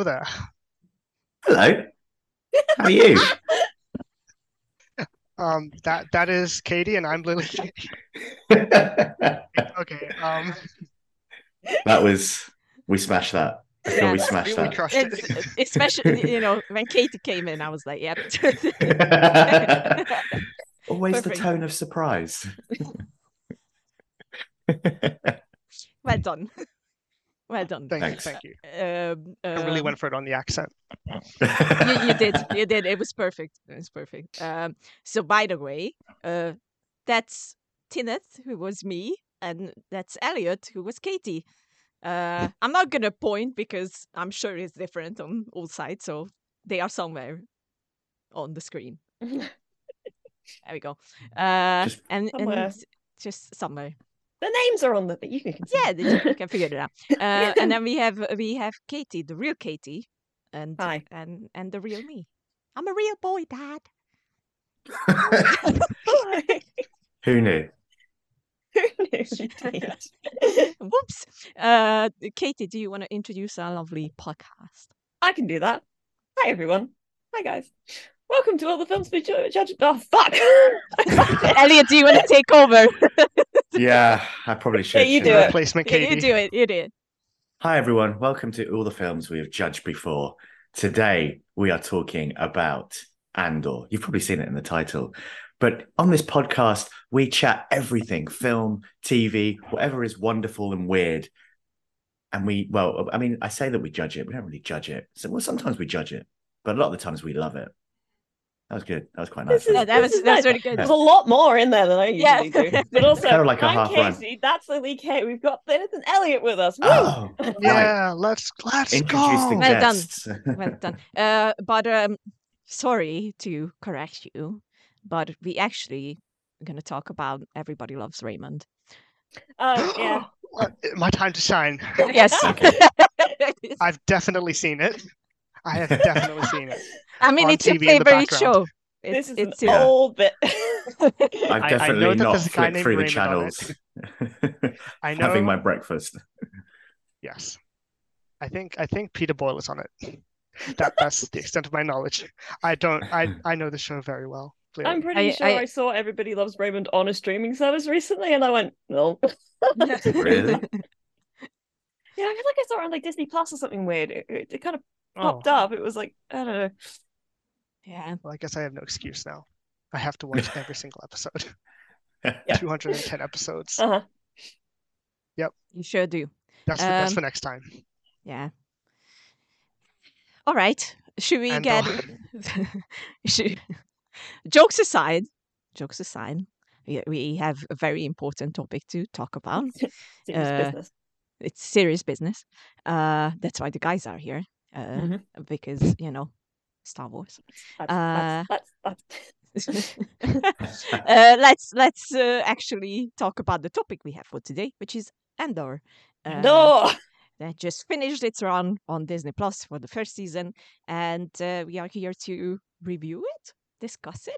Hello there. Hello. How are you? Um, that that is Katie, and I'm Lily. Okay. Um, That was we smashed that. I feel we smashed we, we that. crushed It's, it. especially, you know, when Katie came in, I was like, yep. Always the tone of surprise. well done. Well done. Thank Thanks. you, thank you. Um, I really um, went for it on the accent. you, you did you did it was perfect it was perfect um so by the way uh that's Tineth who was me and that's Elliot who was Katie uh I'm not gonna point because I'm sure it's different on all sides so they are somewhere on the screen there we go uh Just and, Somewhere. and just somewhere The names are on the but you can see. yeah they- you can figure it out uh and then we have we have Katie the real Katie and Hi. and and the real me I'm a real boy dad Who knew? Indeed. Whoops. Uh, Katie, do you want to introduce our lovely podcast? I can do that. Hi everyone. Hi guys. Welcome to all the films we judge. Oh fuck! Elliot, do you want to take over? Yeah, I probably should. Yeah, you do shouldn't it. Replacement Yeah, Katie. you do it. You do it. Hi, everyone. Welcome to all the films we have judged before. Today, we are talking about Andor. You've probably seen it in the title. But on this podcast, we chat everything film, TV, whatever is wonderful and weird. And we, well, I mean, I say that we judge it. We don't really judge it. So, well, sometimes we judge it, but a lot of the times we love it. That was good. That was quite nice. This is, Yeah, that was- is that was nice. really good. There's a lot more in there than I Yeah. usually do. But also, Kind of like a I'm half run. Casey. That's Lily K. We've got Bennett and Elliot with us. Woo! Oh, right. Yeah, let's let's Introduce the go. Well done. guests. Well done. Uh, but um, sorry to correct you, but we actually are going to talk about Everybody Loves Raymond. Oh yeah. Uh, My time to shine. Yes. I've definitely seen it. I have definitely seen it. I mean, it's your TV in favorite background. show. This It's, is it's an your- Yeah. old bit. I've I- I definitely know that not there's flipped through the Raymond on channels. I know. Having my breakfast. Yes, I think I think Peter Boyle is on it. That that's the extent of my knowledge. I don't. I I know the show very well. Clearly. I'm pretty I- sure I, I- saw Everybody Loves Raymond on a streaming service recently, and I went, no. Really? Yeah, I feel like I saw it on like Disney Plus or something weird. It, it, it kind of Oh, popped up. It was like I don't know. yeah. well, I guess I have no excuse now. I have to watch every single episode. Yeah. 210 episodes. Uh huh. You sure do. That's for, that's Um, for next time. Yeah. All right. Should we And get all- should... jokes aside? Jokes aside, we, we have a very important topic to talk about. Serious Uh, business. It's serious business. Uh, that's why the guys are here. Uh, Mhm. because you know, Star Wars. That's, uh, that's, that's, uh, let's let's uh, actually talk about the topic we have for today, which is Andor. Uh, no. that just finished its run on Disney Plus for the first season, and uh, we are here to review it, discuss it,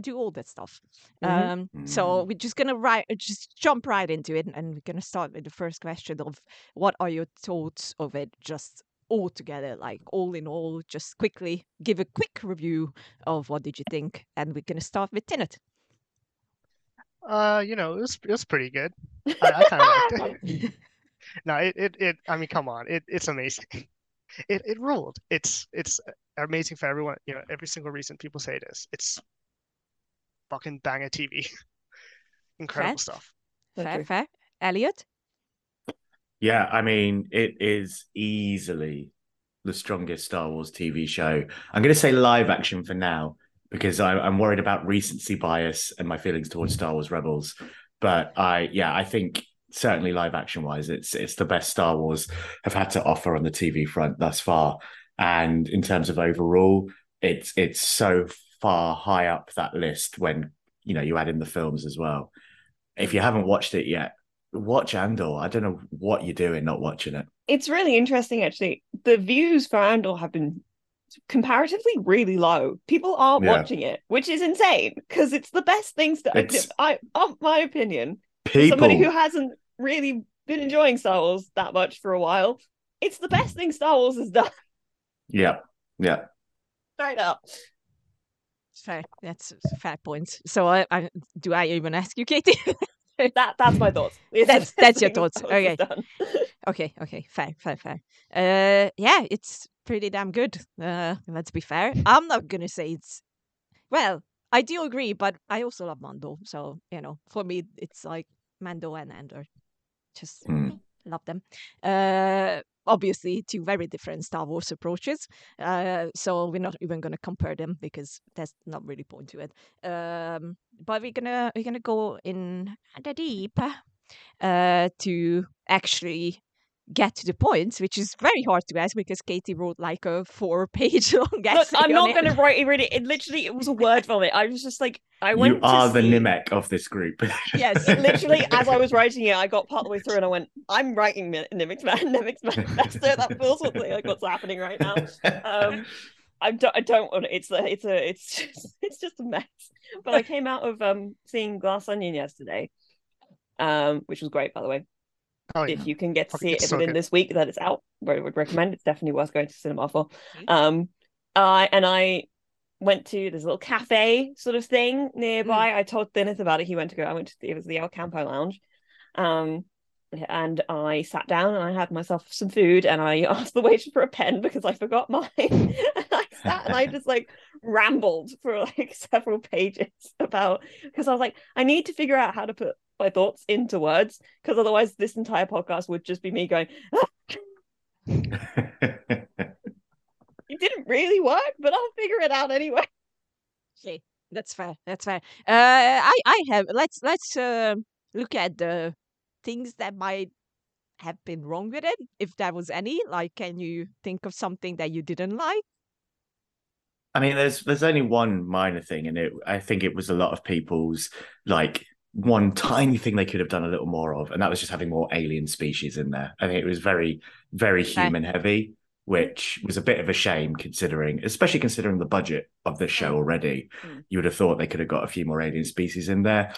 do all that stuff. Mhm. Um, so we're just gonna right, just jump right into it, and we're gonna start with the first question of what are your thoughts of it, just all together, like all in all, just quickly give a quick review of what did you think, and we're gonna start with Tenet. Uh, you know, it was it was pretty good. I, I kind of liked it. No, it, it it I mean, come on, it it's amazing. It it ruled. It's it's amazing for everyone. You know, every single reason people say it is. It's fucking banger TV. Incredible Fair. stuff. So fair, true. fair. Elliot, Yeah, I mean, it is easily the strongest Star Wars TV show. I'm going to say live action for now because I, I'm worried about recency bias and my feelings towards Star Wars Rebels. But I, yeah, I think certainly live action wise, it's it's the best Star Wars have had to offer on the TV front thus far. And in terms of overall, it's it's so far high up that list when you know you add in the films as well. If you haven't watched it yet, watch Andor. I don't know what you're doing not watching it. It's really interesting, actually. The views for Andor have been comparatively really low. People aren't Yeah. watching it, which is insane because it's the best things to. It's- I, of my opinion, People, somebody who hasn't really been enjoying Star Wars that much for a while, it's the best thing Star Wars has done. Yeah, yeah. Straight up. Fair. That's a fair point. So, I, I do I even ask you, Katie? That that's my thoughts. That's- that's your thoughts. Okay. okay, okay, fair, fair, fair. Uh, yeah, it's pretty damn good. Uh, let's be fair. I'm not gonna say it's well. I do agree, but I also love Mando. So you know, for me, it's like Mando and Andor. Just Hmm. love them. Uh, obviously, two very different Star Wars approaches. Uh, so we're not even gonna compare them because that's not really point to it. Um, but we're gonna we're gonna go in the deep uh, to actually get to the point, which is very hard to ask because Katie wrote like a four-page long essay. Look, essay. I'm not going to write it. Really, it literally it was a word vomit. I was just like, I went. You are to the see- Nemik of this group. Yes, Literally, as I was writing it, I got part of the way through and I went, I'm writing Mi- Nemik's Man, Nemik's Manifesto. That feels something like what's happening right now. Um, I don't, I don't want it. It's a, it's a, it's just, it's just a mess. But I came out of um seeing Glass Onion yesterday, um, which was great, by the way. Oh yeah. If you can get to Fucking see it so within good. this week that it's out, I would recommend. It's definitely worth going to cinema for. Um, I and I went to this little cafe sort of thing nearby. I told Dennis about it. He went to go. I went to it was the El Campo Lounge. Um, and I sat down and I had myself some food and I asked the waiter for a pen because I forgot mine. and I sat and I just like rambled for like several pages about because I was like, I need to figure out how to put my thoughts into words because otherwise this entire podcast would just be me going, "Ah, it didn't really work, but I'll figure it out anyway. Okay, that's fair. That's fair. Uh, I I have let's let's uh, look at the things that might have been wrong with it, if there was any. Like, can you think of something that you didn't like? I mean, there's there's only one minor thing, and it I think it was a lot of people's like one tiny thing they could have done a little more of, and that was just having more alien species in there. I think it was very very human heavy, which was a bit of a shame considering, especially considering the budget of this show already. Mm. You would have thought they could have got a few more alien species in there,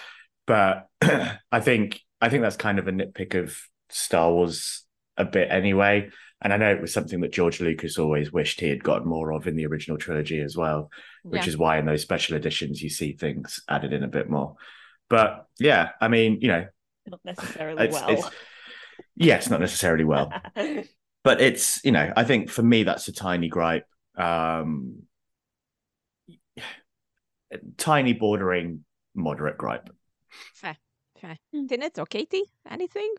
but I think I think that's kind of a nitpick of Star Wars a bit anyway. And I know it was something that George Lucas always wished he had gotten more of in the original trilogy as well, which Yeah. is why in those special editions you see things added in a bit more. But yeah, I mean, you know, Not necessarily it's, well. it's yes, not necessarily well, but it's you know, I think for me that's a tiny gripe, um, tiny bordering moderate gripe. Fair, fair. Tinit or Katie? Anything?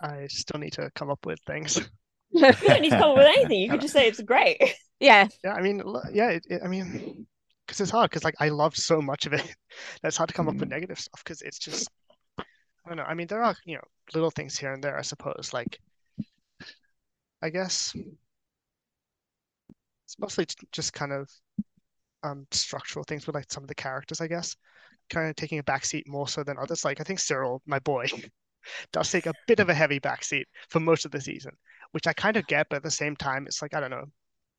I still need to come up with things. you don't need to come up with anything. You could just say it's great. Yeah, Yeah, I mean, yeah, it, it, I mean, because it's hard because like I loved so much of it. That's hard to come up with Mm. negative stuff because it's just I don't know. I mean, there are you know little things here and there, I suppose. Like, I guess it's mostly just kind of um structural things with like some of the characters, I guess, kind of taking a backseat more so than others. Like I think Syril, my boy, does take a bit of a heavy backseat for most of the season, which I kind of get, but at the same time, it's like I don't know.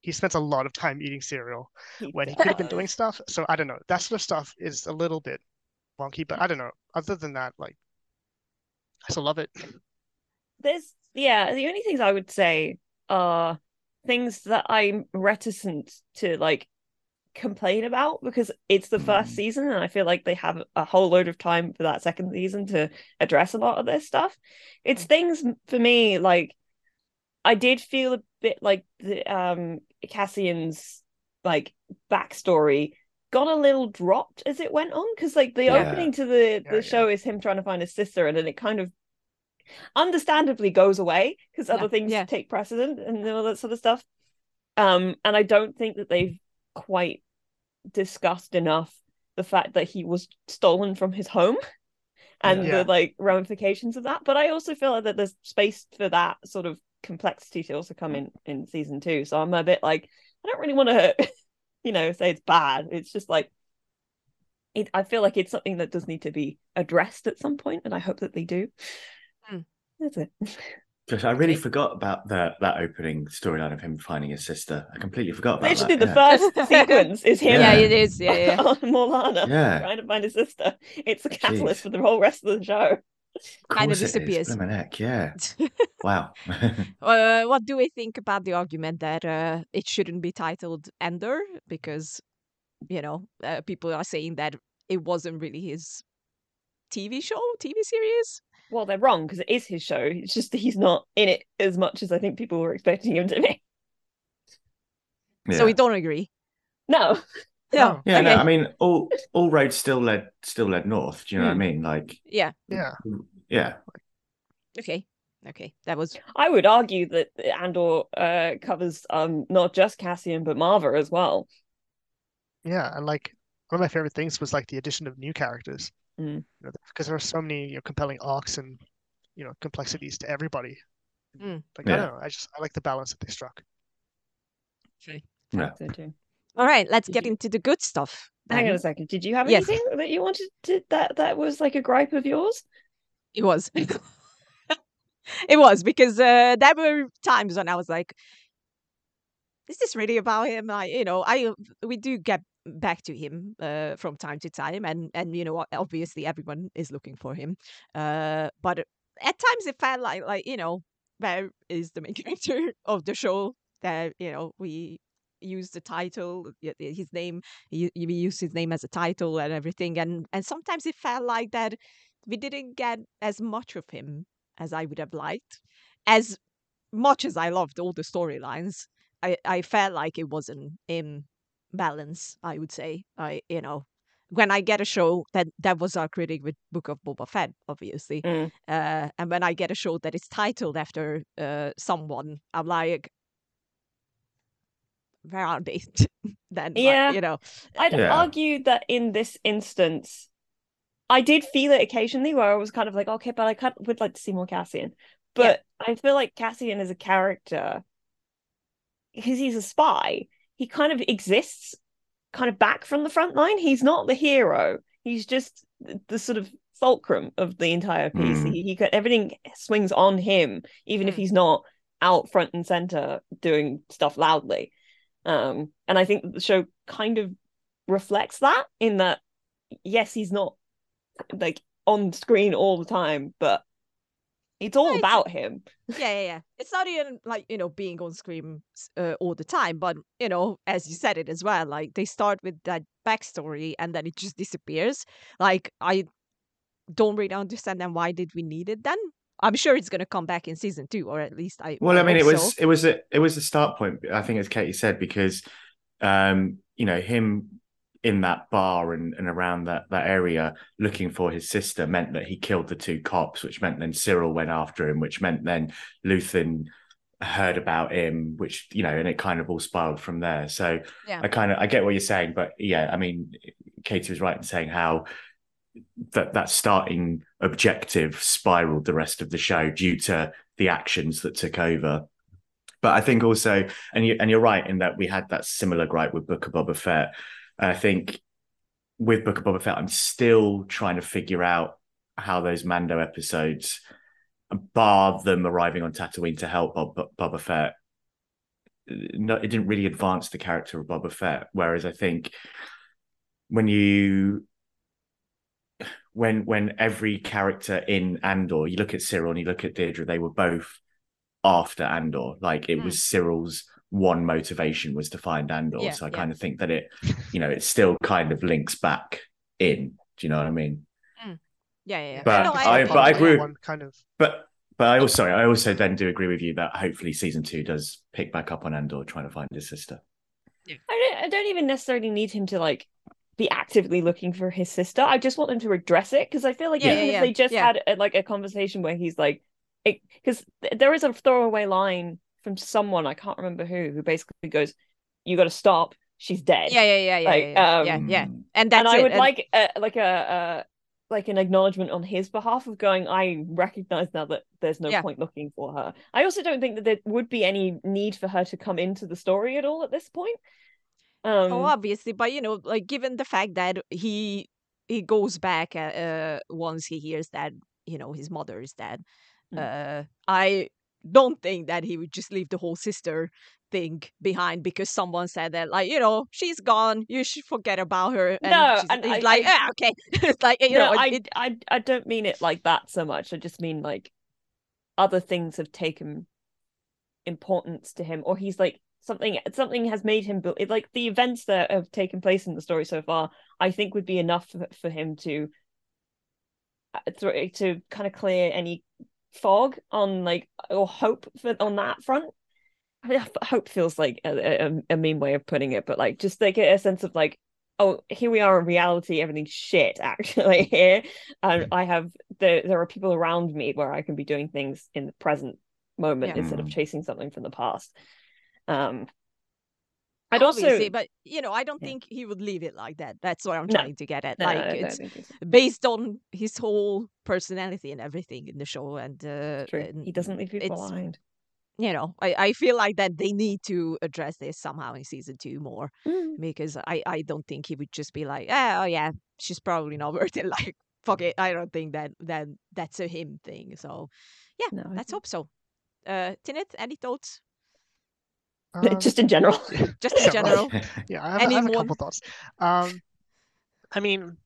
He spends a lot of time eating cereal when he could have been doing stuff. So I don't know. That sort of stuff is a little bit wonky, but I don't know. Other than that, like I still love it. There's yeah, the only things I would say are things that I'm reticent to like complain about because it's the first Mm. season and I feel like they have a whole load of time for that second season to address a lot of this stuff. It's things for me like I did feel a bit like the um Cassian's like backstory got a little dropped as it went on because like the Yeah. opening to the the yeah. show is him trying to find his sister and then it kind of understandably goes away because other things take precedent and all that sort of stuff um and I don't think that they've quite discussed enough the fact that he was stolen from his home and the like ramifications of that but I also feel like that there's space for that sort of complexity to also come in in season two so I'm a bit like I don't really want to you know say it's bad it's just like it I feel like it's something that does need to be addressed at some point and I hope that they do Hmm. that's it Gosh, I really forgot about the, that opening storyline of him finding his sister. I completely forgot about literally that. the yeah. first sequence is him yeah, Yeah. it is. Yeah, yeah. on Morlana Yeah. trying to find his sister it's a catalyst Jeez. for the whole rest of the show Of Kinda course it is. disappears. Heck, yeah. Wow. uh, what do we think about the argument that uh, it shouldn't be titled Andor because, you know, uh, people are saying that it wasn't really his TV show, TV series? Well, they're wrong because it is his show. It's just he's not in it as much as I think people were expecting him to be. So we don't agree. No. No. Yeah, no. I mean, all all roads still led still led north. Do you know what I Hmm. mean? Like, Yeah. Yeah. yeah, Okay. Okay. That was. I would argue that Andor uh, covers um not just Cassian but Maarva as well. Yeah, and like one of my favorite things was like the addition of new characters. Mm. You know, because there are so many you know, compelling arcs and you know complexities to everybody. Mm. Like I don't know, I just I like the balance that they struck. Yeah. So too. All right. Let's get into the good stuff. Hang on a second. Did you have Yes. anything that you wanted to that that was like a gripe of yours? It was. it was because uh, there were times when I was like, "Is this really about him?" I, you know, I we do get back to him uh, from time to time, and and you know, obviously everyone is looking for him. Uh, but at times it felt like like you know, where is the main character of the show? That you know we use the title, y- his name, we use his name as a title and everything, and and sometimes it felt like that we didn't get as much of him as I would have liked. As much as I loved all the storylines, I, I felt like it wasn't in balance, I would say. I you know, when I get a show that that was our critic with Book of Boba Fett, obviously. Mm. Uh, and when I get a show that is titled after uh, someone, I'm like where are they? then like, Yeah. you know. I'd Yeah. argue that in this instance, I did feel it occasionally where I was kind of like, okay, but I kind of would like to see more Cassian. But I feel like Cassian is a character, because he's a spy, he kind of exists kind of back from the front line. He's not the hero. He's just the, the sort of fulcrum of the entire piece. Mm. He, he got everything swings on him, even if Mm. he's not out front and center doing stuff loudly. Um, and I think the show kind of reflects that in that yes, he's not like on screen all the time, but it's all it's- about him. yeah, yeah, yeah. It's not even like you know being on screen uh, all the time, but you know, as you said it as well, like they start with that backstory and then it just disappears. Like I don't really understand then why did we need it then? I'm sure it's gonna come back in season two, or at least I. Well, I mean, it was so. it was a it was a start point. I think, as Katie said, because um, you know him in that bar and, and around that that area looking for his sister meant that he killed the two cops, which meant then Syril went after him, which meant then Luthen heard about him, which you know, and it kind of all spiraled from there. So Yeah. I kind of I get what you're saying, but yeah, I mean, Katie was right in saying how that that starting objective spiraled the rest of the show due to the actions that took over. But I think also, and you and you're right in that we had that similar gripe with Book of Boba Fett. And I think with Book of Boba Fett, I'm still trying to figure out how those Mando episodes, bar them arriving on Tatooine to help Bob, Boba Fett, no, it didn't really advance the character of Boba Fett. Whereas I think when you when when every character in Andor, you look at Syril and you look at Dedra, they were both after Andor. Like it Mm. was Syril's one motivation was to find Andor. Yeah, so I yeah. kind of think that it, you know, it still kind of links back in. Do you know what I mean? yeah, yeah, yeah. But No, I- It's but I agree with- one kind of But but I also I also then do agree with you that hopefully season two does pick back up on Andor trying to find his sister. I don't, I don't even necessarily need him to like be actively looking for his sister. I just want them to address it because I feel like Yeah, even yeah, if yeah, they just had a, like a conversation where he's like, because there is a throwaway line from someone I can't remember who who basically goes, "You got to stop. She's dead." yeah, yeah, yeah, yeah, Like, yeah, yeah, um, yeah. And that's and I it. would and- like a, like a uh, like an acknowledgement on his behalf of going. I recognize now that there's no Yeah. point looking for her. I also don't think that there would be any need for her to come into the story at all at this point. Um, Oh, obviously, but you know, like given the fact that he he goes back uh, uh once he hears that you know his mother is dead, Mm. uh, I don't think that he would just leave the whole sister thing behind because someone said that, like, you know, she's gone. You should forget about her. And No, and he's I- like, I- yeah, okay. it's like, you no, know, I, it, I I don't mean it like that so much. I just mean like other things have taken importance to him, or he's like something something has made him be- like the events that have taken place in the story so far. I think would be enough for, for him to uh, to, to kind of clear any fog on like or hope for on that front. I mean, hope feels like a, a, a mean way of putting it, but like just like a sense of like oh here we are in reality everything's shit actually here and i have there there are people around me where i can be doing things in the present moment Yeah. instead of Mm. chasing something from the past um i'd obviously, also but you know, I don't Yeah. think he would leave it like that. That's what I'm No. trying to get at. no, like, no, it's based on his whole personality and everything in the show, and uh, and he doesn't leave people behind you know, I, I feel like that they need to address this somehow in season two more because I, I don't think he would just be like, ah, oh yeah, she's probably not worth it. Like, fuck it. I don't think that that that's a him thing. So yeah, let's hope so. Uh, Tinit, any thoughts? Um, just in general Just in general. Yeah, I have, Any I have a more- couple thoughts. Um, I mean,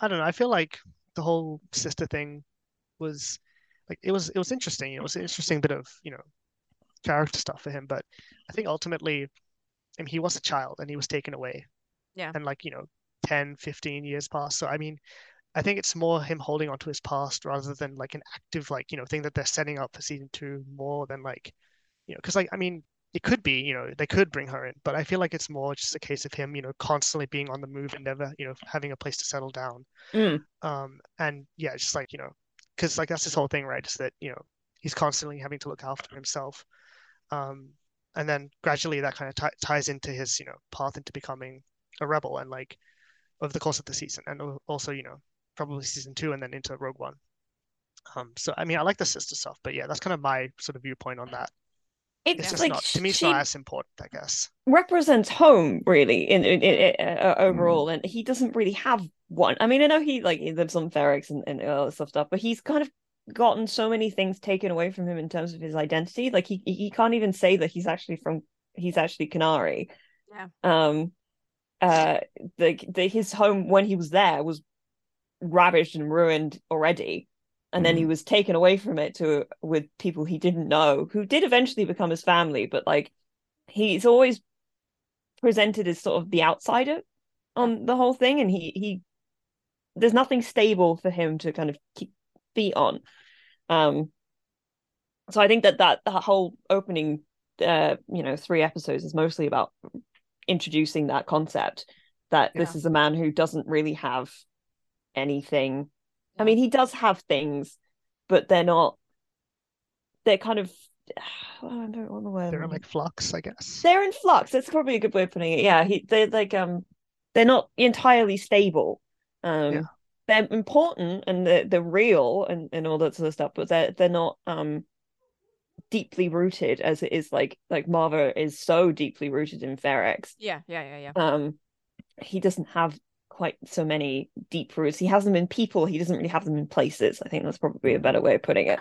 I don't know. I feel like the whole sister thing was like it was it was interesting. You know, it was an interesting bit of you know character stuff for him. But I think ultimately, I mean, he was a child and he was taken away. Yeah. And like you know, 10, 15 years passed. So I mean, I think it's more him holding on to his past rather than like an active like you know thing that they're setting up for season two more than like you know because like I mean it could be, you know, they could bring her in, but I feel like it's more just a case of him, you know, constantly being on the move and never, you know, having a place to settle down. Mm. Um, and yeah, just like, you know, because like that's his whole thing, right? Is that, you know, he's constantly having to look after himself. Um, and then gradually that kind of t ties into his, you know, path into becoming a rebel and like over the course of the season and also, you know, probably season two and then into Rogue One. Um, so I mean, I like the sister stuff, but yeah, that's kind of my sort of viewpoint on that. It's It's just like not, to me, it's she not as important, I guess. represents home really in, in, in uh, overall and he doesn't really have one. I mean i know he like he lives on Ferrex and, and all this stuff stuff but he's kind of gotten so many things taken away from him in terms of his identity. Like he he can't even say that he's actually from he's actually Kenari. Yeah. um uh the, the his home when he was there was ravaged and ruined already and then he Mm. was taken away from it to with people he didn't know who did eventually become his family but like he's always presented as sort of the outsider on the whole thing and he he there's nothing stable for him to kind of keep feet on um so i think that that, that whole opening uh you know three episodes is mostly about introducing that concept that this is a man who doesn't really have anything i mean he does have things but they're not they're kind of I don't know what the word They're in like flux, I guess. they're in flux. That's probably a good way of putting it. Yeah, he they're like um they're not entirely stable. Um Yeah. they're important and they're they're real and, and all that sort of stuff, but they're they're not um deeply rooted as it is like like Maarva is so deeply rooted in Ferrex. Yeah, yeah, yeah, yeah. Um he doesn't have quite so many deep roots. He has them in people, he doesn't really have them in places. I think that's probably a better way of putting it.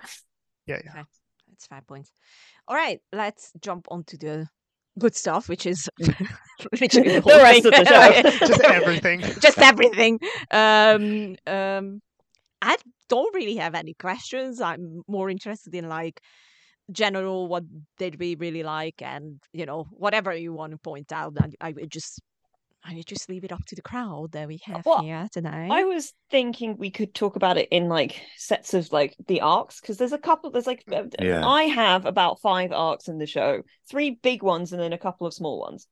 Yeah, yeah. Okay, that's five points. All right, let's jump on to the good stuff, which is literally the, The rest thing. of the show. Just everything. just everything. Um, um, I don't really have any questions. I'm more interested in like general what did we really like, and you know whatever you want to point out. I, I would just I would just leave it up to the crowd that we have Well, here tonight. I was thinking we could talk about it in like sets of like the arcs because there's a couple. There's like uh, Yeah. I have about five arcs in the show, three big ones and then a couple of small ones.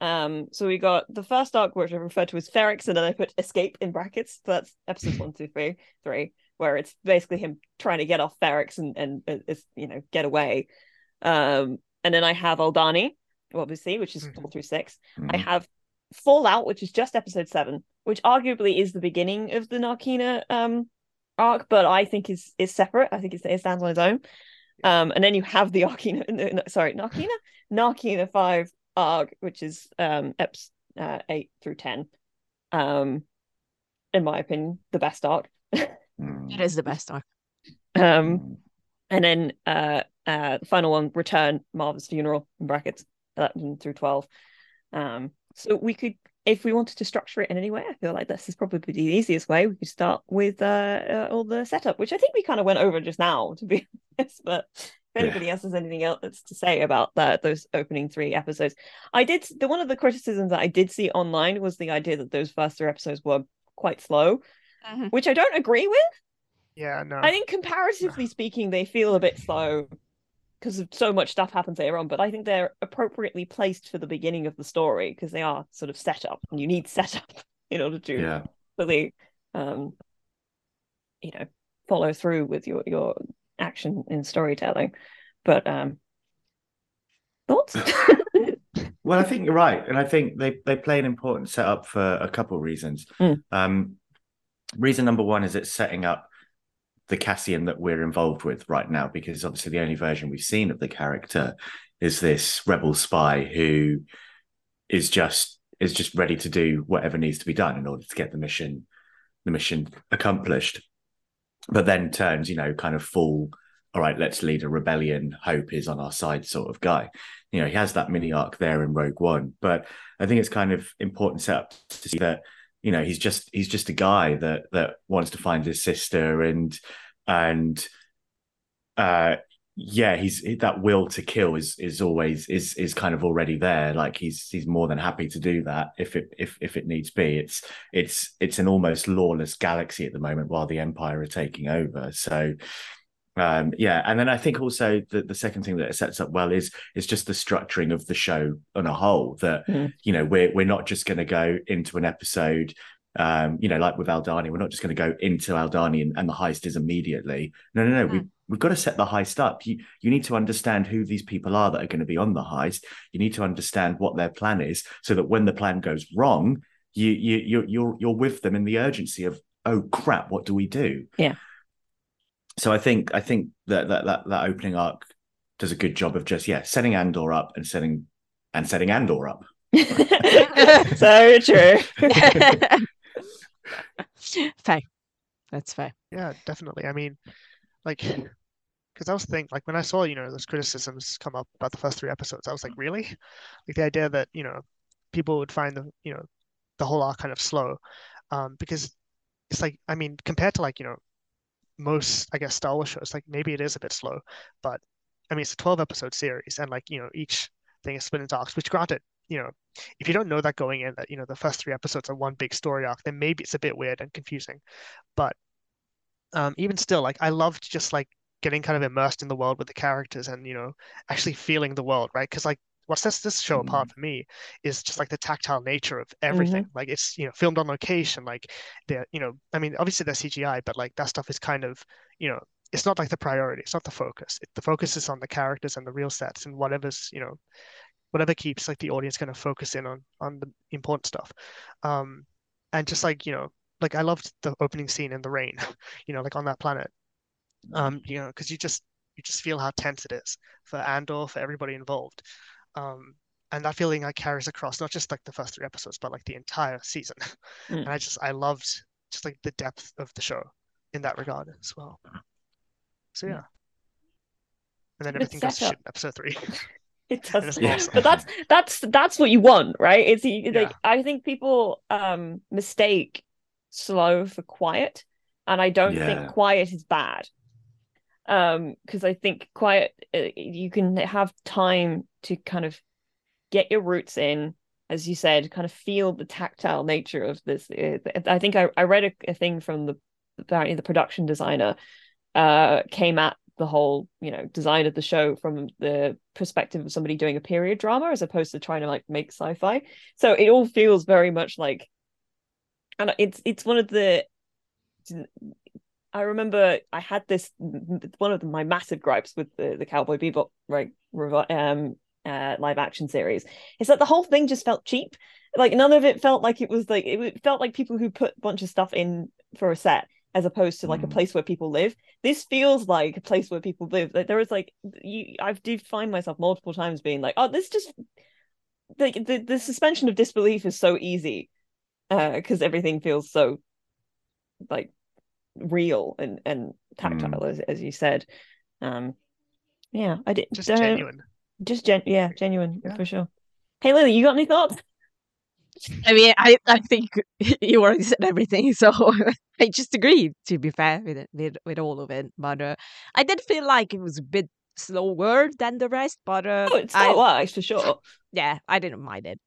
Um, so we got the first arc, which I referred to as Ferrex, and then I put escape in brackets. So that's episodes one, two, three, three, where it's basically him trying to get off Ferrex and and uh, is you know get away. Um, and then I have Aldhani, obviously, which is Mhm. four through six. I Mm. have Fallout, which is just episode seven, which arguably is the beginning of the Narkina um arc, but I think is is separate. I think it's, it stands on its own. Um, and then you have the Arkina, no, no, sorry, Narkina, Narkina five arc, which is um eps uh, eight through ten. Um, in my opinion, the best arc. Mm. it is the best arc. Um, and then uh uh the final one, Return, Maarva's funeral in brackets. 11 through 12. Um, so we could, if we wanted to structure it in any way, I feel like this is probably the easiest way. We could start with uh, uh all the setup, which I think we kind of went over just now, to be honest. But if anybody yeah. else has anything else to say about that, those opening three episodes, I did. The one of the criticisms that I did see online was the idea that those first three episodes were quite slow, mm-hmm. which I don't agree with. Yeah, no. I think comparatively no. speaking, they feel a bit slow because so much stuff happens later on. But I think they're appropriately placed for the beginning of the story because they are sort of set up, and you need setup in order to yeah. really, um, you know, follow through with your your action in storytelling. But um, thoughts? well, I think you're right, and I think they they play an important setup for a couple of reasons. Mm. Um, reason number one is it's setting up the Cassian that we're involved with right now, because obviously the only version we've seen of the character is this rebel spy who is just is just ready to do whatever needs to be done in order to get the mission the mission accomplished. But then turns you know kind of full all right let's lead a rebellion. Hope is on our side sort of guy. You know he has that mini arc there in rogue one but i think it's kind of important setup to see that you know he's just he's just a guy that that wants to find his sister and and uh yeah he's that will to kill is is always is is kind of already there. Like he's he's more than happy to do that if it if if it needs be. It's it's it's an almost lawless galaxy at the moment while the empire are taking over. So um yeah and then i think also the, the second thing that it sets up well is is just the structuring of the show on a whole that mm. you know we're we're not just going to go into an episode um, you know, like with Aldhani, we're not just going to go into Aldhani and, and, the heist is immediately. No, no, no. Mm. We've, we've got to set the heist up. You, you need to understand who these people are that are going to be on the heist. You need to understand what their plan is so that when the plan goes wrong, you, you, you're, you're, you're with them in the urgency of, oh crap, what do we do? Yeah so I think I think that that that, that opening arc does a good job of just yeah setting Andor up and setting and setting Andor up. so true. fair. That's fair. Yeah, definitely. I mean, like, because I was thinking, like, when I saw, you know, those criticisms come up about the first three episodes, I was like, really? Like, the idea that, you know, people would find the, you know, the whole arc kind of slow. Um, because it's like, I mean, compared to, like, you know, most, I guess, Star Wars shows, like maybe it is a bit slow, but I mean, it's a 12 episode series, and like, you know, each thing is split into arcs, which granted, you know, if you don't know that going in, that, you know, the first three episodes are one big story arc, then maybe it's a bit weird and confusing. But um, even still, like, I loved just like getting kind of immersed in the world with the characters and, you know, actually feeling the world, right? Because, like, what sets this show mm-hmm. apart for me is just like the tactile nature of everything. Mm-hmm. Like it's you know filmed on location. Like the you know I mean obviously there's CGI, but like that stuff is kind of you know it's not like the priority. It's not the focus. It, the focus is on the characters and the real sets and whatever's you know whatever keeps like the audience kind of focus in on on the important stuff. Um, and just like you know like I loved the opening scene in the rain, you know like on that planet. Um, you know because you just you just feel how tense it is for Andor for everybody involved um, and that feeling like carries across not just like the first three episodes but like the entire season mm. and i just i loved just like the depth of the show in that regard as well so yeah and then everything goes to shit in episode three it does yeah. awesome. but that's that's that's what you want right it's like yeah. i think people um mistake slow for quiet and i don't yeah. think quiet is bad um because i think quiet uh, you can have time to kind of get your roots in as you said kind of feel the tactile nature of this uh, i think i, I read a, a thing from the apparently the production designer uh came at the whole you know design of the show from the perspective of somebody doing a period drama as opposed to trying to like make sci-fi. So it all feels very much like and it's it's one of the I remember I had this one of my massive gripes with the, the Cowboy Bebop right um uh, live action series is that the whole thing just felt cheap. Like none of it felt like it was like it felt like people who put a bunch of stuff in for a set as opposed to like mm. a place where people live. This feels like a place where people live. Like there is like you I've defined myself multiple times being like, oh, this just like the, the suspension of disbelief is so easy because uh, everything feels so like real and and tactile mm. as, as you said um yeah i didn't just genuine Just gen yeah, genuine Yeah. for sure. Hey Lily, you got any thoughts? I mean, I, I think you already said everything, so I just agree. To be fair with it, with with all of it, but uh, I did feel like it was a bit slower than the rest. But uh, Oh, it I, still works for sure. yeah, I didn't mind it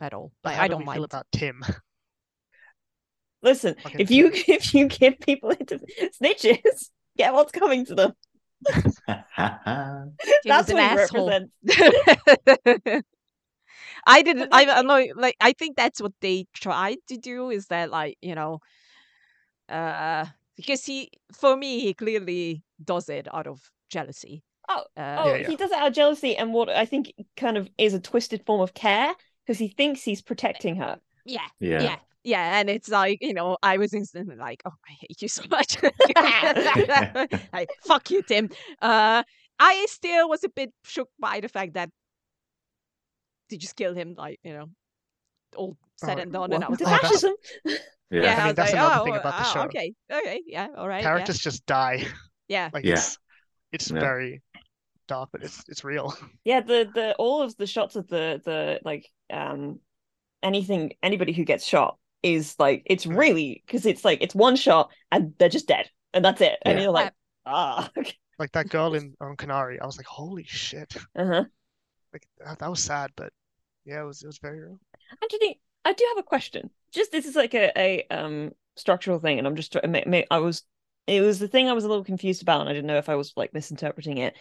at all. But Like, I do don't we feel mind. about Tim? Listen, if you if you give people into snitches, get what's coming to them. He That's an what he asshole. represents. I didn't. I, then- I know. Like, I think that's what they tried to do. Is that like you know, uh, because he, for me, he clearly does it out of jealousy. Oh, Uh, Oh, Yeah, yeah. he does it out of jealousy and what I think kind of is a twisted form of care because he thinks he's protecting her. yeah, yeah. yeah, yeah, and it's like you know, I was instantly like, oh, I hate you so much. like, fuck you, Tim. Uh, I still was a bit shook by the fact that they just killed him, like you know, all said Oh, and done, Well, and I was Oh, like, fascism. Yeah. yeah, I I, mean, was that's like, another oh, thing about the ah, show. okay, okay, yeah, all right, Characters just die. yeah, Like Yeah. it's it's Yeah. very dark, but it's it's real. Yeah, the the all of the shots of the the like um anything anybody who gets shot is like it's really because it's like it's one shot and they're just dead and that's it and you're like ah okay. Like that girl in on Kenari, I was like, holy shit! uh-huh. Like that, that was sad, but yeah, it was it was very real. Anthony, I do have a question. Just this is like a, a um structural thing, and I'm just try- ma- ma- I was it was the thing I was a little confused about, and I didn't know if I was like misinterpreting it.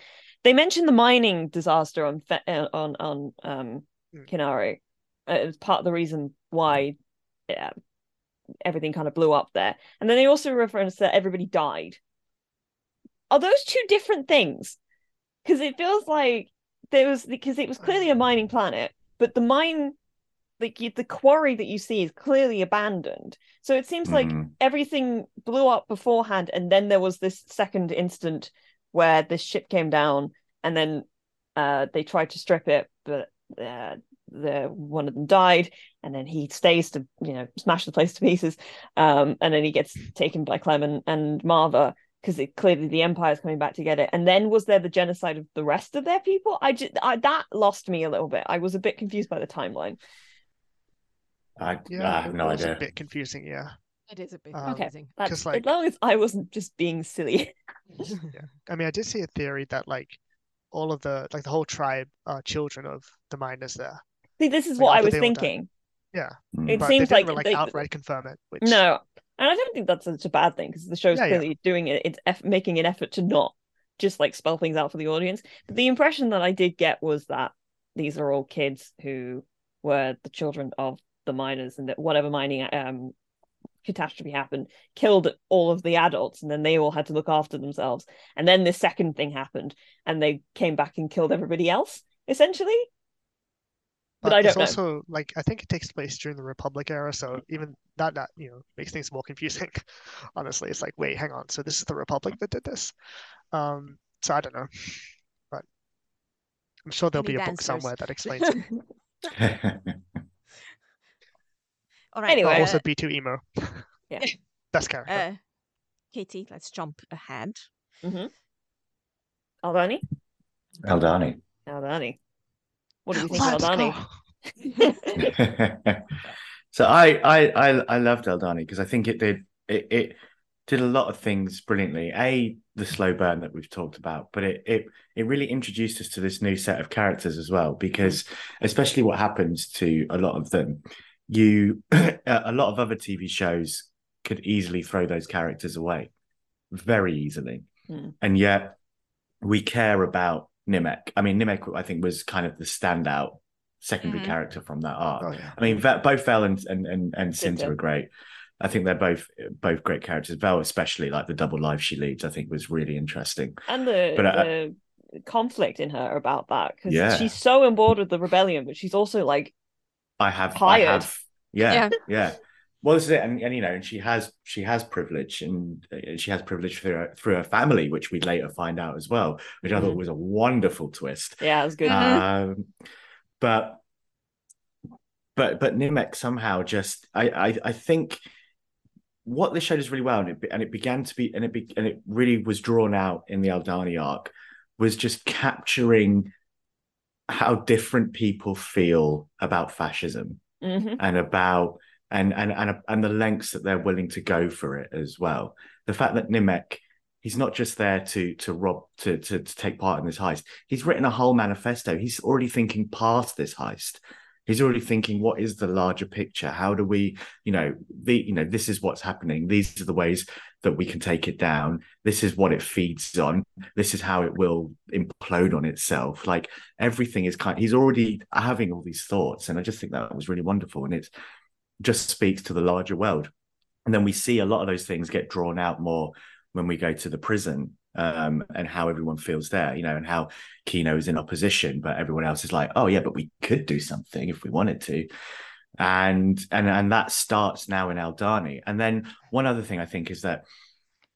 They mentioned the mining disaster on uh, on on um Mm. Kenari uh, as part of the reason why yeah, everything kind of blew up there, and then they also reference that everybody died. Are those two different things? Because it feels like there was because it was clearly a mining planet, but the mine like you, the quarry that you see is clearly abandoned. So it seems like Mhm. everything blew up beforehand, and then there was this second instant where this ship came down, and then uh, they tried to strip it, but uh, the one of them died, and then he stays to you know smash the place to pieces, um, and then he gets taken by Clem and, and Maarva because it clearly the empire is coming back to get it. And then was there the genocide of the rest of their people? I just I, that lost me a little bit. I was a bit confused by the timeline. I, Yeah, I have no was idea. a bit confusing. Yeah, it is a bit Um, Okay. confusing. That's 'Cause, as long as I wasn't just being silly. I mean, I did see a theory that like all of the like the whole tribe are children of the miners there. See, this is Like, what I was they all thinking. Yeah, Mm. It but seems they didn't like like they- outright confirm it. Which No, and I don't think that's such a bad thing because the show's Yeah, yeah. clearly doing it. It's eff- making an effort to not just like spell things out for the audience. But the impression that I did get was that these are all kids who were the children of the miners, and that whatever mining um catastrophe happened killed all of the adults, and then they all had to look after themselves. And then this second thing happened, and they came back and killed everybody else essentially. But I it's don't know. also like I think it takes place during the Republic era, so even that that you know makes things more confusing. Honestly, it's like, wait, hang on, so this is the Republic that did this? Um, so I don't know, but I'm sure there'll Need be a book somewhere that explains it. All right. Anyway. But also B2EMO. Yeah. Best character. uh, Katie, let's jump ahead. Aldhani, Eldani. Aldhani. What do you think Let's Aldhani? so I I I, I loved Eldani because I think it did it, it did a lot of things brilliantly. A the slow burn that we've talked about, but it it it really introduced us to this new set of characters as well. Because especially what happens to a lot of them, you a lot of other TV shows could easily throw those characters away very easily, Mm. and yet we care about Nemik. I mean, Nemik I think was kind of the standout secondary Mhm. character from that arc. Oh yeah. I mean, both Vel and and and, and Cinta good. are great. I think they're both both great characters. Vel, especially like the double life she leads, I think was really interesting. and the But, uh, the conflict in her about that because Yeah. she's so on board with the rebellion, but she's also like, I have, Tired. I have, yeah, Yeah. yeah. Well, this is it, and, and you know, and she has she has privilege, and uh, she has privilege through her, through her family, which we later find out as well, which I thought Mhm. was a wonderful twist. yeah, it was good. Um, but but but Nemik somehow just I, I I think what this show does really well, and it, and it began to be and it be, and it really was drawn out in the Aldhani arc was just capturing how different people feel about fascism Mhm. and about and and and and the lengths that they're willing to go for it as well. The fact that Nemik, he's not just there to to rob to, to to take part in this heist. He's written a whole manifesto. He's already thinking past this heist. He's already thinking, what is the larger picture? How do we, you know, the you know, this is what's happening. These are the ways that we can take it down. This is what it feeds on. This is how it will implode on itself. Like everything is kind. He's already having all these thoughts, and I just think that was really wonderful. And it's just speaks to the larger world. And then we see a lot of those things get drawn out more when we go to the prison um, and how everyone feels there, you know, and how Kino is in opposition, but everyone else is like, oh yeah, but we could do something if we wanted to. And and and that starts now in Aldhani. And then one other thing I think is that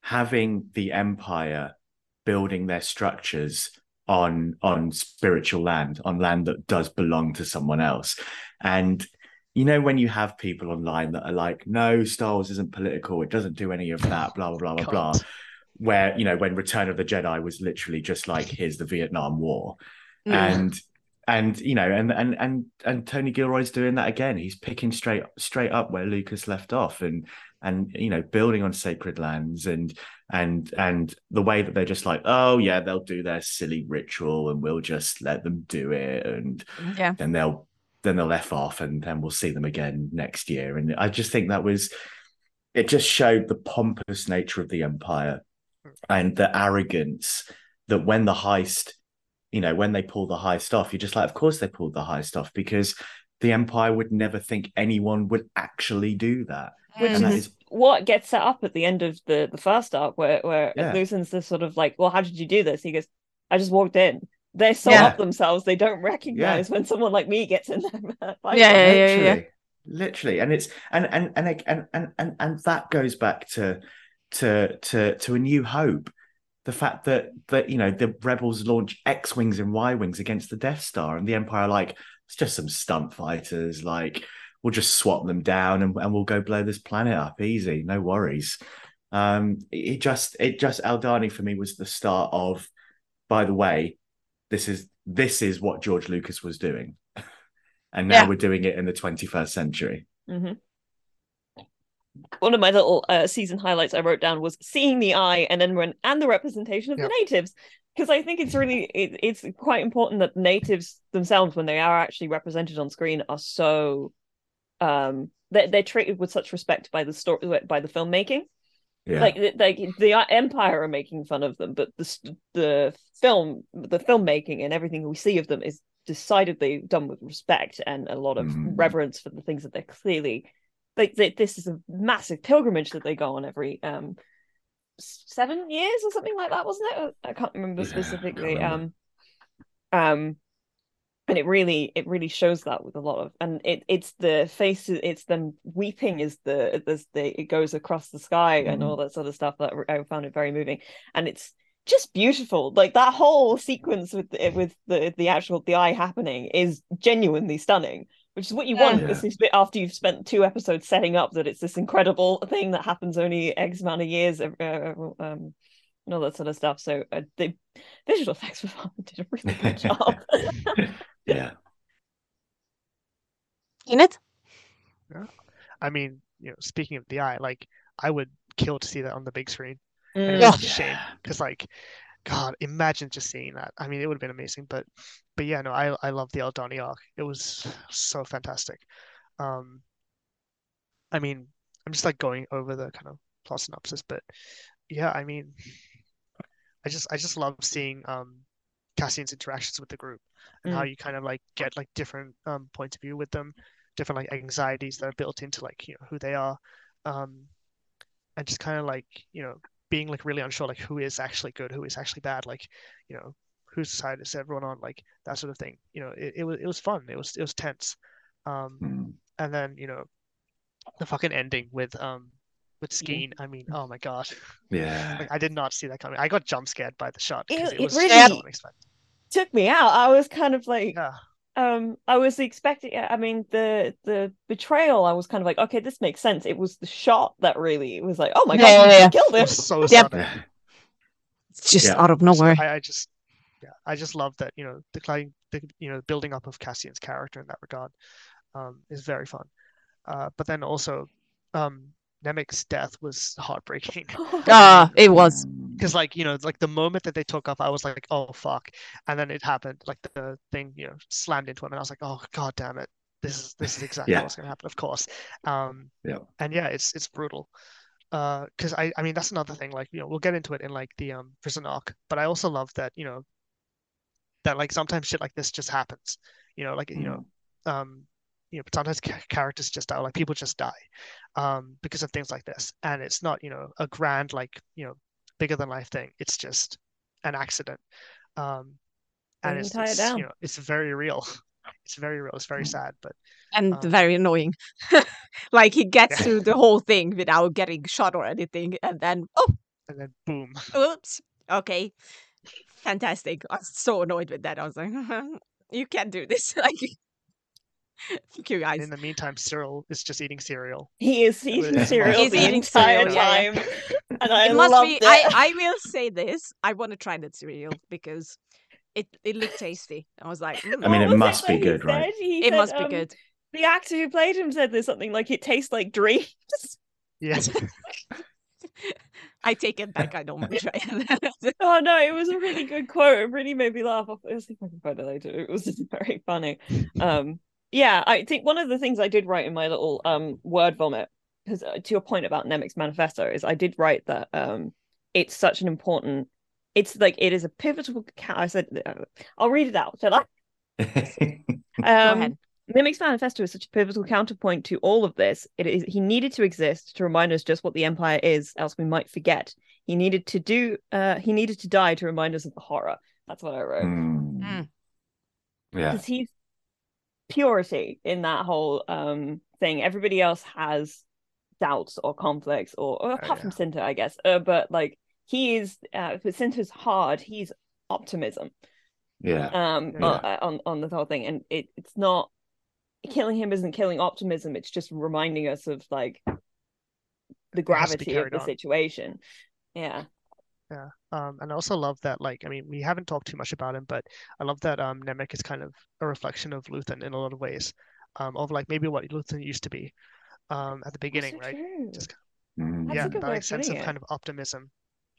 having the empire building their structures on on spiritual land, on land that does belong to someone else. And you know when you have people online that are like no star wars isn't political it doesn't do any of that blah blah blah blah blah where you know when return of the jedi was literally just like here's the vietnam war Yeah. and and you know and and and and tony gilroy's doing that again he's picking straight straight up where lucas left off and and you know building on sacred lands and and and the way that they're just like oh yeah they'll do their silly ritual and we'll just let them do it and Yeah. then they'll then they'll f off and then we'll see them again next year and i just think that was it just showed the pompous nature of the empire and the arrogance that when the heist you know when they pull the heist off you're just like of course they pulled the heist off because the empire would never think anyone would actually do that Which and that is is what gets set up at the end of the the first arc, where where Yeah. Luthen's the sort of like, well, how did you do this? He goes, I just walked in. They're so Yeah. up themselves, they don't recognize when someone like me gets in there. Yeah, yeah, yeah, literally, yeah. literally, and it's and and and and and and and that goes back to to to to a new hope. The fact that that you know the rebels launch X wings and Y wings against the Death Star, and the Empire are like it's just some stunt fighters. Like we'll just swap them down and, and we'll go blow this planet up easy, no worries. Um, it just it just Aldhani for me was the start of. By the way, this is this is what George Lucas was doing and now Yeah. we're doing it in the 21st century. Mhm. One of my little uh, season highlights I wrote down was seeing the eye and then when and the representation of Yep. the natives because I think it's really it, it's quite important that natives themselves when they are actually represented on screen are so um they're, they're treated with such respect by the story by the filmmaking Yeah, like like the empire are making fun of them but the the film the filmmaking and everything we see of them is decidedly done with respect and a lot of Mhm. reverence for the things that they're clearly like they, this is a massive pilgrimage that they go on every um seven years or something like that wasn't it i can't remember Yeah, I can't specifically remember. um um and it really it really shows that with a lot of and it it's the face it's them weeping is the as the it goes across the sky and Mhm. all that sort of stuff that I found it very moving. And it's just beautiful. Like that whole sequence with the, with the the actual the eye happening is genuinely stunning which is what you want. Yeah. this is bit after you've spent two episodes setting up that it's this incredible thing that happens only x amount of years uh, uh, um and all that sort of stuff. So uh, the visual effects department did a really good job yeah, Enid? I mean, you know, speaking of the eye, like I would kill to see that on the big screen. And Mm. it's Yeah. shame because, like, God, imagine just seeing that. I mean, it would have been amazing. But, but yeah, no, I I love the Aldhani arc. It was so fantastic. Um, I mean, I'm just like going over the kind of plot synopsis, but yeah, I mean, I just I just love seeing um Cassian's interactions with the group and how you kind of like get like different um points of view with them, different like anxieties that are built into like you know who they are, um, and just kind of like you know being like really unsure like who is actually good, who is actually bad, like you know whose side is everyone on, like that sort of thing. You know, it, it was it was fun. It was it was tense. Um, Mm. and then you know the fucking ending with um with Skeen. I mean, oh my god, yeah. like I did not see that coming. I got jump scared by the shot It- it, it was really- unexpected. took me out. I was kind of like, Yeah, um, I was expecting. I mean, the the betrayal. I was kind of like, okay, this makes sense. It was the shot that really was like, oh my Yeah, god, yeah, yeah. killed it him. so Yep. sudden. It's just Yeah. out of So nowhere. I, I just yeah, I just love that you know the the you know building up of Cassian's character in that regard um, is very fun. Uh, but then also, um, Nemik's death was heartbreaking Ah, it was. because like you know like the moment that they took off, I was like, oh fuck, and then it happened, like the thing you know slammed into him, and I was like, oh god damn it, this is this is exactly Yeah. what's gonna happen, of course. Um, Yeah. and yeah, it's it's brutal. Uh, because I I mean that's another thing, like you know we'll get into it in like the um prison arc, but I also love that you know that like sometimes shit like this just happens, you know like you know um you know sometimes characters just die, like people just die, um because of things like this, and it's not you know a grand like you know bigger than life thing, it's just an accident, um and it's, tie it it's down. you know it's very real, it's very real, it's very sad, but And Um, very annoying. like he gets Yeah. through the whole thing without getting shot or anything, and then oh, and then boom. oops. Okay, fantastic. I was so annoyed with that. I was like, you can't do this. Like, fuck you guys. In the meantime, Syril is just eating cereal. He is was- eating He's cereal the eating entire cereal, yeah, yeah. time, and I it must loved be. it. I I will say this. I want to try that cereal because it it looked tasty. I was like, mm, I mean, it was must be that he good, right? He it said, must be um, good. The actor who played him said there's something like it tastes like dreams. Yes. I take it back. I don't want to try it. Oh no, it was a really good quote. It really made me laugh. I'll see if I can find it later. It was very funny. Um, yeah, I think one of the things I did write in my little um word vomit, because uh, to your point about Nemik's manifesto, is I did write that um it's such an important. It's like it is a pivotal. ca- I said uh, I'll read it out. Shall I? Go Um, ahead. Nemik's manifesto is such a pivotal counterpoint to all of this. It is he needed to exist to remind us just what the empire is, else we might forget. He needed to do uh he needed to die to remind us of the horror. That's what I wrote. Mm. Mm. Yeah. Because he's purity in that whole um thing. Everybody else has doubts or conflicts or, or apart from Cinta, I guess. Uh, but like he is uh but Cinta's hard, he's optimism Yeah. um Yeah. on, on on the whole thing and it it's not killing him isn't killing optimism it's just reminding us of like the has to be gravity of the on. situation yeah Yeah. Um, and I also love that, like, I mean, we haven't talked too much about him, but I love that um, Nemik is kind of a reflection of Luthen in a lot of ways, um, of like maybe what Luthen used to be um, at the beginning, Also right? true. Just Mm. That's a yeah, good that like, sense of it. kind of optimism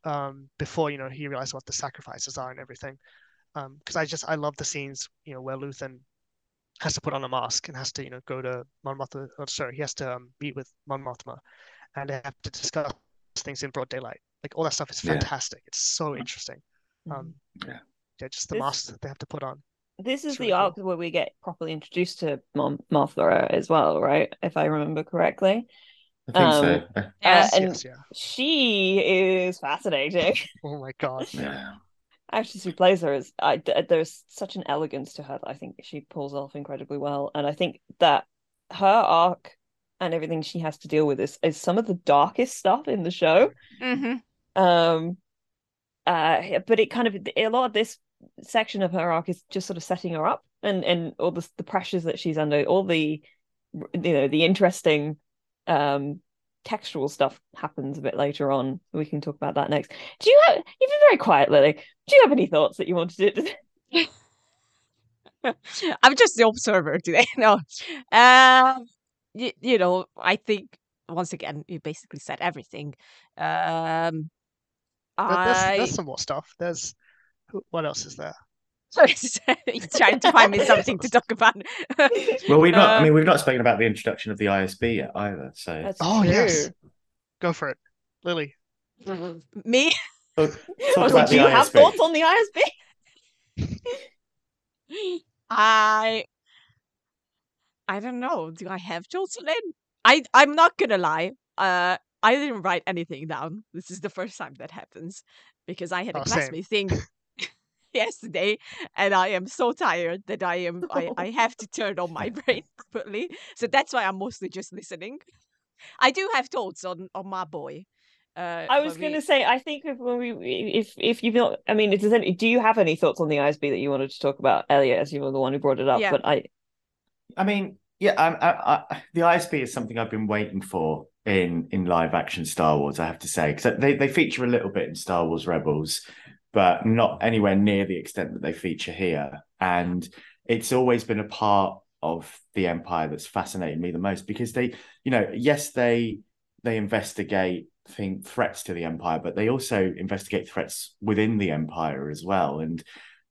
um, before, you know, he realized what the sacrifices are and everything. Because I just, I love the scenes, you know, where Luthen has to put on a mask and has to, you know, go to Mon Mothma, or sorry, he has to um, meet with Mon Mothma and they have to discuss things in broad daylight. Like all that stuff is Yeah. fantastic. It's so interesting. Um, Yeah. yeah, just the This- mask that they have to put on. this is It's the really cool. arc where we get properly introduced to Mon- Mothma as well right if i remember correctly I think Um, so. Uh, and- yes, yeah. she is fascinating Oh my God. Yeah. actress who plays her is I, th- there's such an elegance to her that I think she pulls off incredibly well, and I think that her arc and everything she has to deal with is is some of the darkest stuff in the show. hmm Um, uh, but it kind of a lot of this section of her arc is just sort of setting her up, and and all the the pressures that she's under, all the you know the interesting um textual stuff happens a bit later on. We can talk about that next. Do you have? You've been very quiet, Lily. Do you have any thoughts that you wanted to? I'm just the observer today. No, um, you, you know, I think once again you basically said everything. Um, There's, I there's some more stuff. There's what else is there? He's trying to find me something to talk about. Well, we've not. Uh, I mean, we've not spoken about the introduction of the ISB yet either. So That's Oh, yes. Go for it, Lily. me, talk, I talk was like, about do the you have thoughts on the ISB? I, I don't know. Do I have Jocelyn? I, I'm not gonna lie. Uh, I didn't write anything down. This is the first time that happens because I had a Oh, same. classmate thing yesterday, and I am so tired that I am. I, I have to turn on my brain properly. So that's why I'm mostly just listening. I do have thoughts on on my boy. Uh, I was going to say, I think if when we, if if you've not, I mean, does any, do you have any thoughts on the ISB that you wanted to talk about, Elliot, as you were the one who brought it up? Yeah. But I, I mean, yeah, I, I, I, the ISB is something I've been waiting for in in live action Star Wars. I have to say because they they feature a little bit in Star Wars Rebels, but not anywhere near the extent that they feature here. And it's always been a part of the empire that's fascinated me the most because they, you know, yes, they they investigate think threats to the empire, but they also investigate threats within the empire as well. And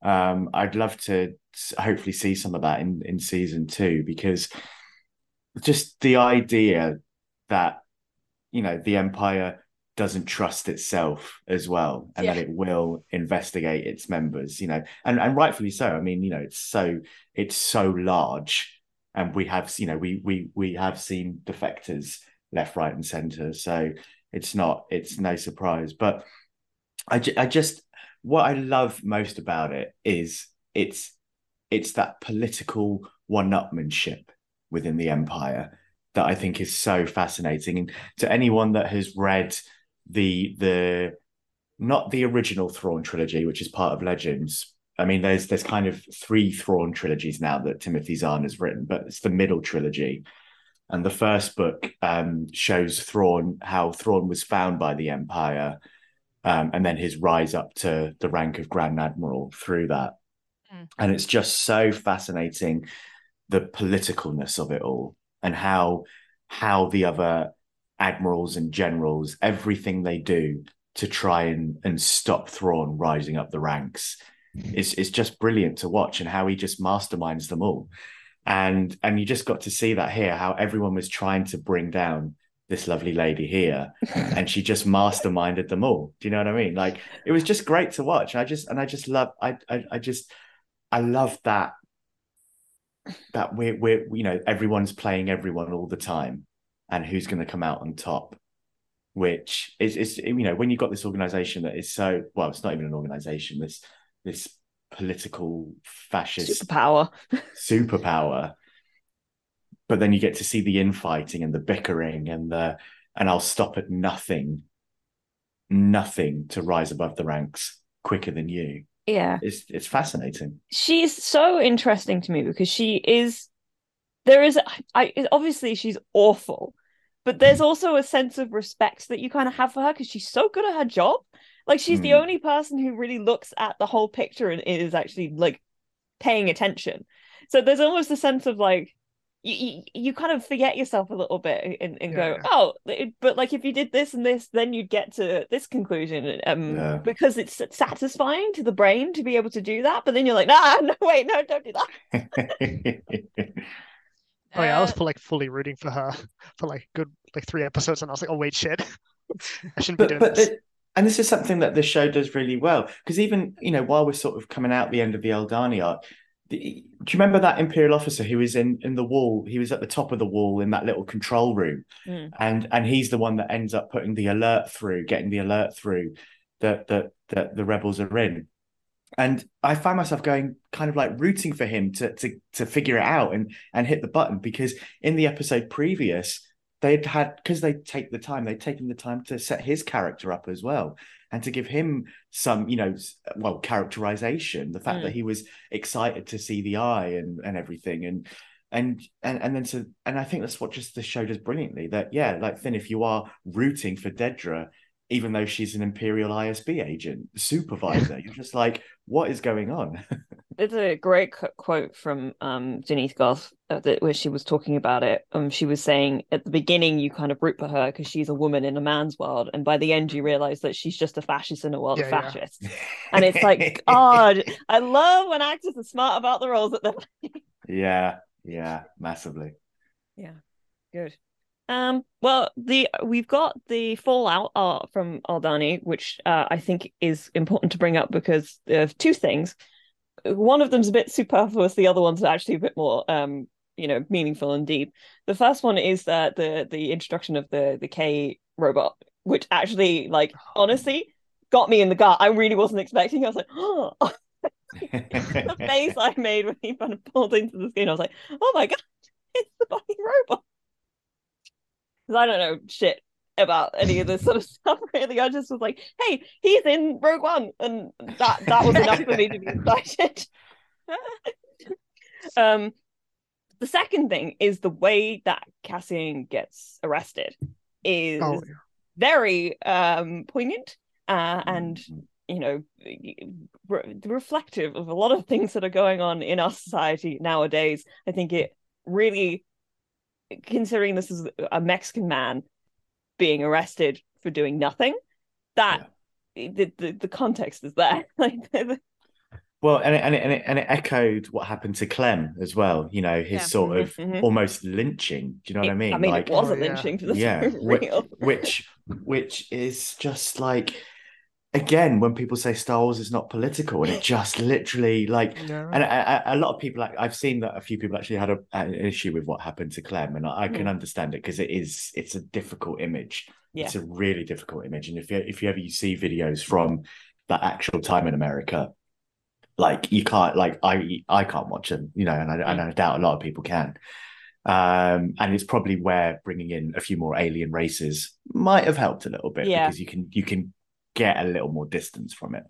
um, I'd love to hopefully see some of that in in season two because just the idea that you know the empire doesn't trust itself as well and yeah. that it will investigate its members you know and and rightfully so. I mean you know it's so it's so large and we have you know we we we have seen defectors left right and center so it's not it's no surprise. But i i just what i love most about it is it's it's that political one-upmanship within the empire that I think is so fascinating. And to anyone that has read the the not the original Thrawn trilogy, which is part of Legends. I mean, there's there's kind of three Thrawn trilogies now that Timothy Zahn has written, but it's the middle trilogy. And the first book um, shows Thrawn how Thrawn was found by the Empire, um, and then his rise up to the rank of Grand Admiral through that. Mm. And it's just so fascinating the politicalness of it all and how how the other admirals and generals everything they do to try and and stop Thrawn rising up the ranks mm-hmm. is is just brilliant to watch and how he just masterminds them all. And and you just got to see that here how everyone was trying to bring down this lovely lady here and she just masterminded them all. Do you know what i mean? Like it was just great to watch. I just and i just love i i, I just i love that that we're we're you know everyone's playing everyone all the time and who's going to come out on top which is is you know when you've got this organization that is so well it's not even an organization this this political fascist superpower. Superpower. But then you get to see the infighting and the bickering and the and I'll stop at nothing nothing to rise above the ranks quicker than you yeah it's it's fascinating she's so interesting to me because she is there is i obviously she's awful but there's also a sense of respect that you kind of have for her because she's so good at her job like she's mm. the hmm. only person who really looks at the whole picture and is actually like paying attention so there's almost a sense of like you, you, kind of forget yourself a little bit and, and yeah. go oh but like if you did this and this then you'd get to this conclusion um yeah. because it's satisfying to the brain to be able to do that but then you're like nah no wait no don't do that oh yeah i was uh, for like fully rooting for her for like good like three episodes and i was like oh wait shit i shouldn't but, be doing but this and this is something that the show does really well because even you know while we're sort of coming out the end of the Aldhani arc do you remember that imperial officer who was in in the wall? He was at the top of the wall in that little control room. Mm. and and he's the one that ends up putting the alert through getting the alert through that that that the rebels are in. And i find myself going kind of like rooting for him to to to figure it out and and hit the button because in the episode previous they'd had because they take the time they'd taken the time to set his character up as well and to give him some you know well characterization the fact mm. that he was excited to see the eye and and everything and and and and then to and I think that's what just the show does brilliantly. That yeah, like Finn, if you are rooting for Dedra, even though she's an Imperial ISB agent, supervisor, you're just like, what is going on? It's a great quote from um, Denise Gough uh, that, where she was talking about it. Um, she was saying at the beginning you kind of root for her because she's a woman in a man's world, and by the end you realize that she's just a fascist in a world yeah, of fascists. Yeah. and it's like, God, I love when actors are smart about the roles that they're playing. Yeah, yeah, massively. Yeah, good. Um, well, the we've got the fallout art from Aldhani, which uh, I think is important to bring up because of two things. One of them's a bit superfluous. The other one's actually a bit more, um, you know, meaningful and deep. The first one is that the the introduction of the the K robot, which actually, like, honestly, got me in the gut. I really wasn't expecting. I was like, oh. the face I made when he kind of pulled into the screen, I was like, oh my god, it's the bunny robot because I don't know shit about any of this sort of stuff really. I just was like, hey, he's in Rogue One, and that that was enough for me to be excited. um the second thing is the way that Cassian gets arrested is oh, yeah. very um poignant uh, and you know, re- reflective of a lot of things that are going on in our society nowadays. I think it really, considering this is a Mexican man being arrested for doing nothing, that the, the the context is there. like the- Well, and it, and it, and it, and it echoed what happened to Clem as well. You know, his Yeah. sort of Mhm, mhm. almost lynching. Do you know what I mean? I mean, like, it was Oh, a yeah. lynching for the yeah, whi- real. which which is just like again when people say Star Wars is not political, and it just literally like No. and a, a, lot of people like I've seen that a few people actually had a, an issue with what happened to Clem, and I, I can Mm. understand it because it is it's a difficult image. Yeah. It's a really difficult image, and if you if you ever you see videos from that actual time in America, like you can't like I I can't watch them, you know, and I, and I doubt a lot of people can. Um, and it's probably where bringing in a few more alien races might have helped a little bit Yeah. because you can you can get a little more distance from it.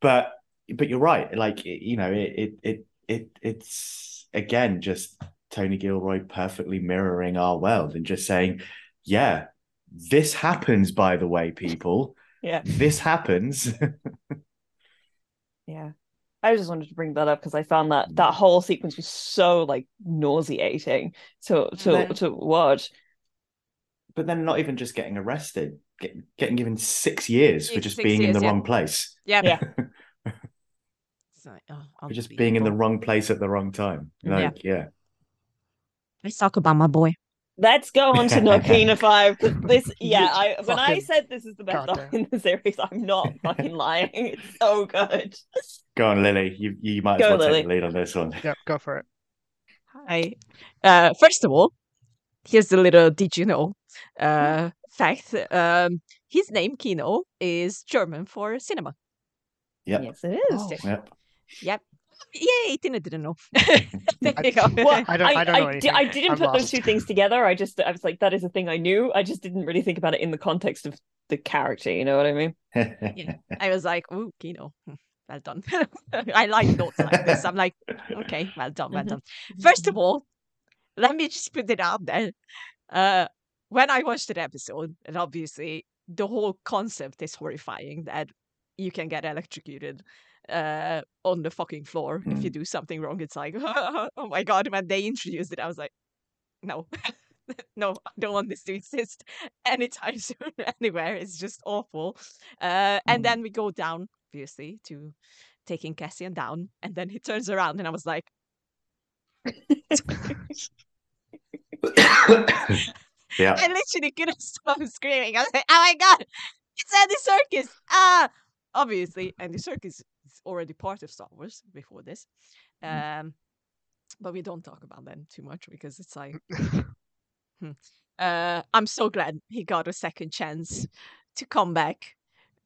But but you're right, like you know, it it it it it's again just Tony Gilroy perfectly mirroring our world and just saying, yeah, this happens. By the way, people, Yeah. this happens. Yeah. I just wanted to bring that up because I found that that mm. whole sequence was so like nauseating to to Then- to watch. but then not even just getting arrested, get, getting given six years for just six being in the yeah. wrong place, Yeah. Yeah. Like, oh, for just being in the wrong place at the wrong time. Yeah. Like, yeah. Let's talk about my boy. Let's go on to Narkina Five. This, yeah, I when I said this is the best goddamn. arc in the series, I'm not fucking lying. It's so good. Go on, Lily. You you might as well Lily. take the lead on this one. Yep, go for it. Hi. Uh, first of all, here's the little did you know uh, fact. Um, his name, Kino, is German for cinema. Yep. Yes, it is. Oh. Yep. Yep. Yay, Tina didn't know. there you go. Well, I don't- I don't know di- I didn't I'm put those two things together. I just, I was like, that is a thing I knew. I just didn't really think about it in the context of the character. You know what I mean? yeah. I was like, ooh, Kino. hmm, Well done. I like notes like this. I'm like, okay, well done, well Mhm. done. First of all, let me just put it out there. Uh, when I watched that episode, and obviously the whole concept is horrifying that you can get electrocuted uh, on the fucking floor if you do something wrong. It's like, oh my god! When they introduced it, I was like, no, no, I don't want this to exist anytime soon anywhere. It's just awful. Uh, and Mm. then we go down, obviously, to taking Cassian down, and then he turns around, and I was like. yeah. I literally couldn't stop screaming. I was like, "Oh my god, it's Andy Serkis!" Ah, obviously, Andy Serkis is already part of Star Wars before this, um, but we don't talk about them too much because it's like, hmm. uh, I'm so glad he got a second chance to come back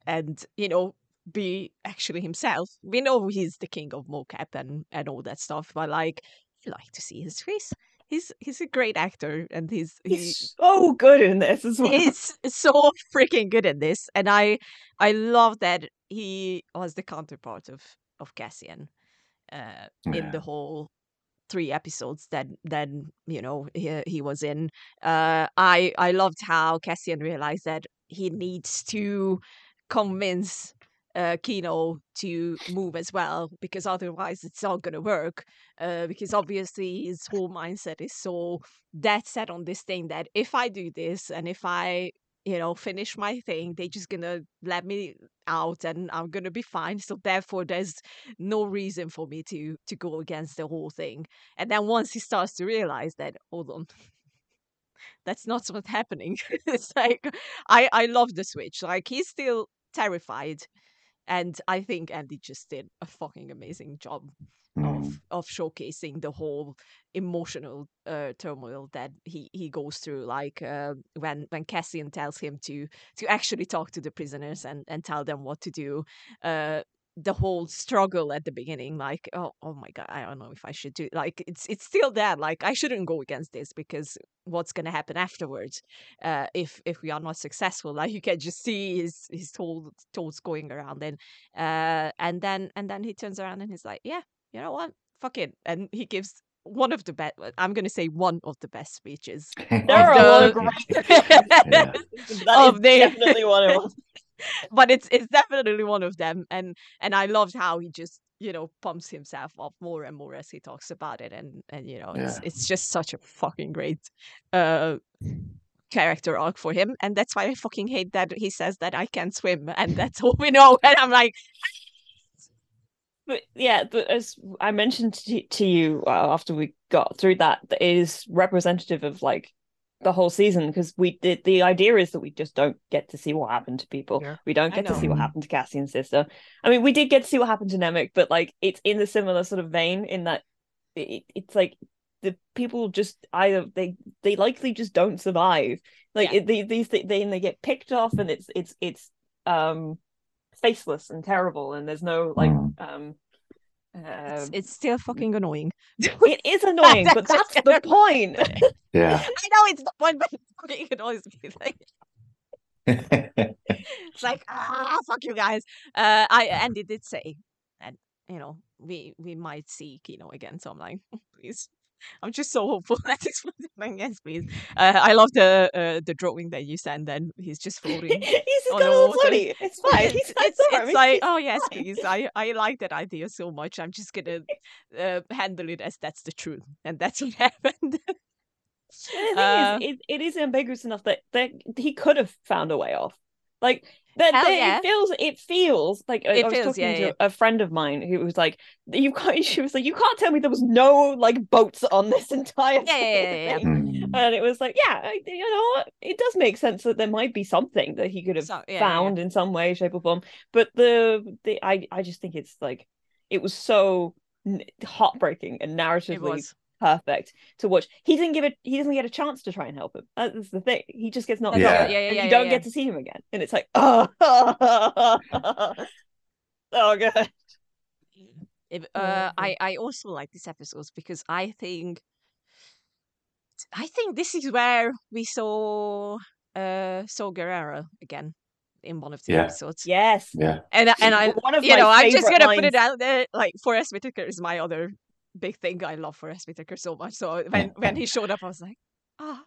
and you know be actually himself. We know he's the king of mocap and and all that stuff, but like, I like to see his face. He's he's a great actor, and he's he, He's so good in this as well. is so freaking good at this and i i love that he was the counterpart of of cassian uh in the whole three episodes that that you know he, he was in uh i i loved how cassian realized that he needs to convince uh kino to move as well because otherwise it's not going to work uh because obviously his whole mindset is so dead set on this thing that if I do this and if I, you know, finish my thing, they're just gonna let me out and I'm gonna be fine. So therefore there's no reason for me to to go against the whole thing. And then once he starts to realize that, hold on. That's not what's happening. it's like I I love the switch. Like he's still terrified, and I think Andy just did a fucking amazing job Mm. of of showcasing the whole emotional uh, turmoil that he he goes through like uh, when when Cassian tells him to to actually talk to the prisoners and and tell them what to do uh the whole struggle at the beginning like oh oh my god i don't know if i should do like it's it's still there like i shouldn't go against this because what's going to happen afterwards uh if if we are not successful like you can just see his his thoughts thoughts going around and uh and then and then he turns around and he's like yeah you know what? Fuck it. And he gives one of the best, I'm going to say one of the best speeches. There are a lot of great. Yeah. That Of is the- definitely one of them. but it's it's definitely one of them and and i loved how he just you know pumps himself up more and more as he talks about it and and you know it's Yeah. it's just such a fucking great uh character arc for him and that's why i fucking hate that he says that i can't swim and that's all we know and i'm like But yeah, but as I mentioned to, to you uh, after we got through that, that it is representative of like the whole season because we did the idea is that we just don't get to see what happened to people. Yeah. We don't get to see what happened to Cassian's sister. I mean, we did get to see what happened to Nemik, but like it's in the similar sort of vein in that it, it's like the people just either they they likely just don't survive. Like Yeah. it, they, these they, they they get picked off and it's it's it's um faceless and terrible and there's no like Mm. Um it's, it's still fucking annoying it is annoying, but That's that's the point. Yeah. i know it's the point but it fucking annoys me like it's like ah fuck you guys uh i and it did say that you know we we might see kino again so i'm like please i'm just so hopeful that this will happen yes please uh, i love the uh, the drawing that you sent Then he's just floating he's just on got all water. floaty. It's fine. He's, it's, it's like oh yes fine. please i i like that idea so much i'm just gonna uh, handle it as that's the truth and that's what happened the thing Uh, is, it, it is ambiguous enough that, that he could have found a way off. Like that, that yeah. it feels it feels like I- It I was feels, talking yeah, to yeah. a friend of mine who was like, "You can't." She was like, "You can't tell me there was no like boats on this entire Yeah, yeah, yeah, yeah, thing." Mm. And it was like, yeah, you know? It does make sense that there might be something that he could have So- yeah, yeah, yeah. found in some way, shape, or form. But the the I I just think it's like it was so heartbreaking and it narratively was perfect to watch. He didn't give it. He doesn't get a chance to try and help him. That's the thing. He just gets knocked Yeah. out, it. yeah yeah and yeah you yeah, don't yeah. get to see him again. And it's like, oh, oh god. If, uh, I I I also like these episodes because I think I think this is where we saw uh saw Gerrera again in one of the Yeah. episodes. Yeah. And and I One of you know I'm just gonna put it out there like Forest Whitaker is my other big thing. I love for Forest Whitaker so much. So when when he showed up, I was like, ah,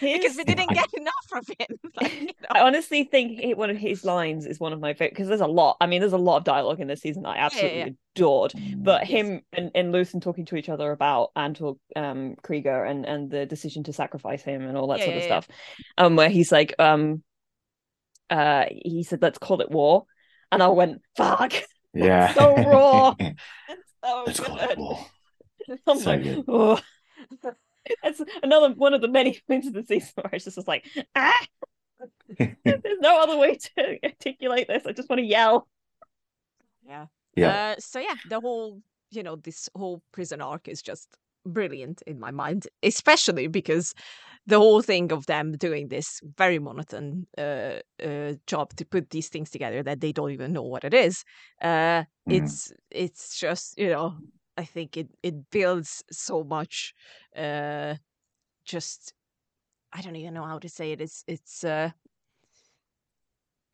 because His- we didn't get enough of him. Like, you know. I honestly think he, one of his lines is one of my favorite because there's a lot. I mean, there's a lot of dialogue in this season that I absolutely yeah. adored. But Yes. him and, and Luthen talking to each other about Anto um, Kreegyr and, and the decision to sacrifice him and all that Yeah, sort of yeah, yeah. stuff. Um, where he's like, um, uh, he said, "Let's call it war," and I went, "Fuck." Yeah. So raw. So Let's call good. it war. I'm So like, good. oh. That's another one of the many points of the season where I just was like, ah, there's no other way to articulate this. I just want to yell. yeah. Yeah. Uh, so yeah, the whole you know this whole prison arc is just brilliant in my mind, especially because the whole thing of them doing this very monotone uh, uh, job to put these things together that they don't even know what it is. Uh, Mhm. It's it's just you know I think it it builds so much. Uh, just I don't even know how to say it. It's it's uh,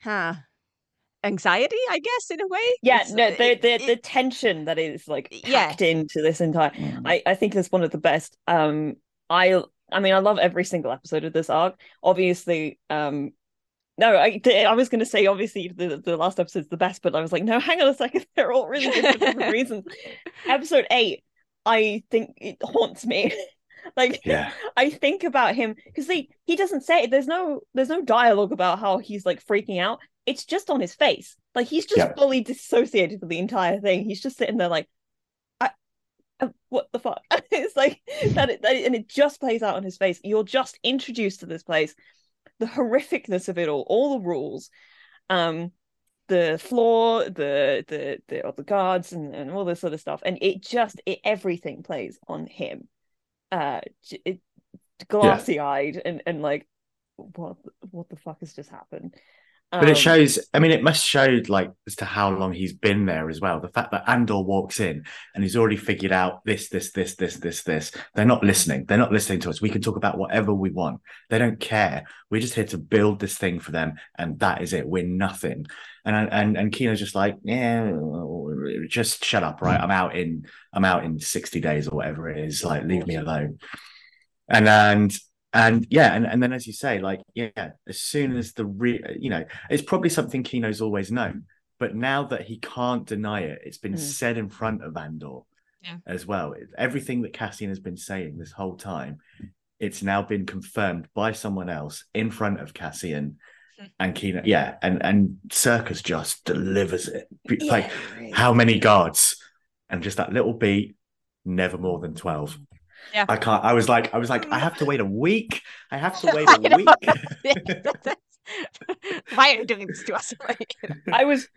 huh anxiety, I guess, in a way. Yeah, It's- no, the it- the, it- the tension that is like Yeah. packed into this entire Mm. I, I think that's one of the best. Um, I I mean, I love every single episode of this arc. Obviously, um, no, I I was going to say obviously the the last episode's the best, but I was like, no, hang on a second, they're all really good for different reasons. Episode eight, I think it haunts me. like, Yeah. I think about him because he he doesn't say there's no there's no dialogue about how he's like freaking out. It's just on his face. Like he's just Yeah. fully dissociated with the entire thing. He's just sitting there like, I, uh, what the fuck? That, it, and it just plays out on his face. You're just introduced to this place, the horrificness of it all, all the rules, um, the floor, the the the other guards, and, and all this sort of stuff, and it just it everything plays on him. Uh, it, glassy eyed and and like, what what the fuck has just happened? But it Um, shows, I mean, it must show like as to how long he's been there as well. The fact that Andor walks in and he's already figured out this, this, this, this, this, this. They're not listening. They're not listening to us. We can talk about whatever we want. They don't care. We're just here to build this thing for them. And that is it. We're nothing. And and and Kino's just like, yeah, just shut up, right? I'm out in I'm out in 60 days or whatever it is. Like, leave me alone. And and and yeah, and, and then as you say, like yeah, as soon as the re, you know, it's probably something Kino's always known, but now that he can't deny it, it's been Mm. said in front of Andor Yeah. as well. Everything that Cassian has been saying this whole time, it's now been confirmed by someone else in front of Cassian Mm. and Kino. Yeah, and and Serkis just delivers it. Like Yeah. how many guards, and just that little beat, never more than twelve. Yeah. I can't. I was like, I was like, I have to wait a week. I have to wait I a know. week. Why are you doing this to us? I was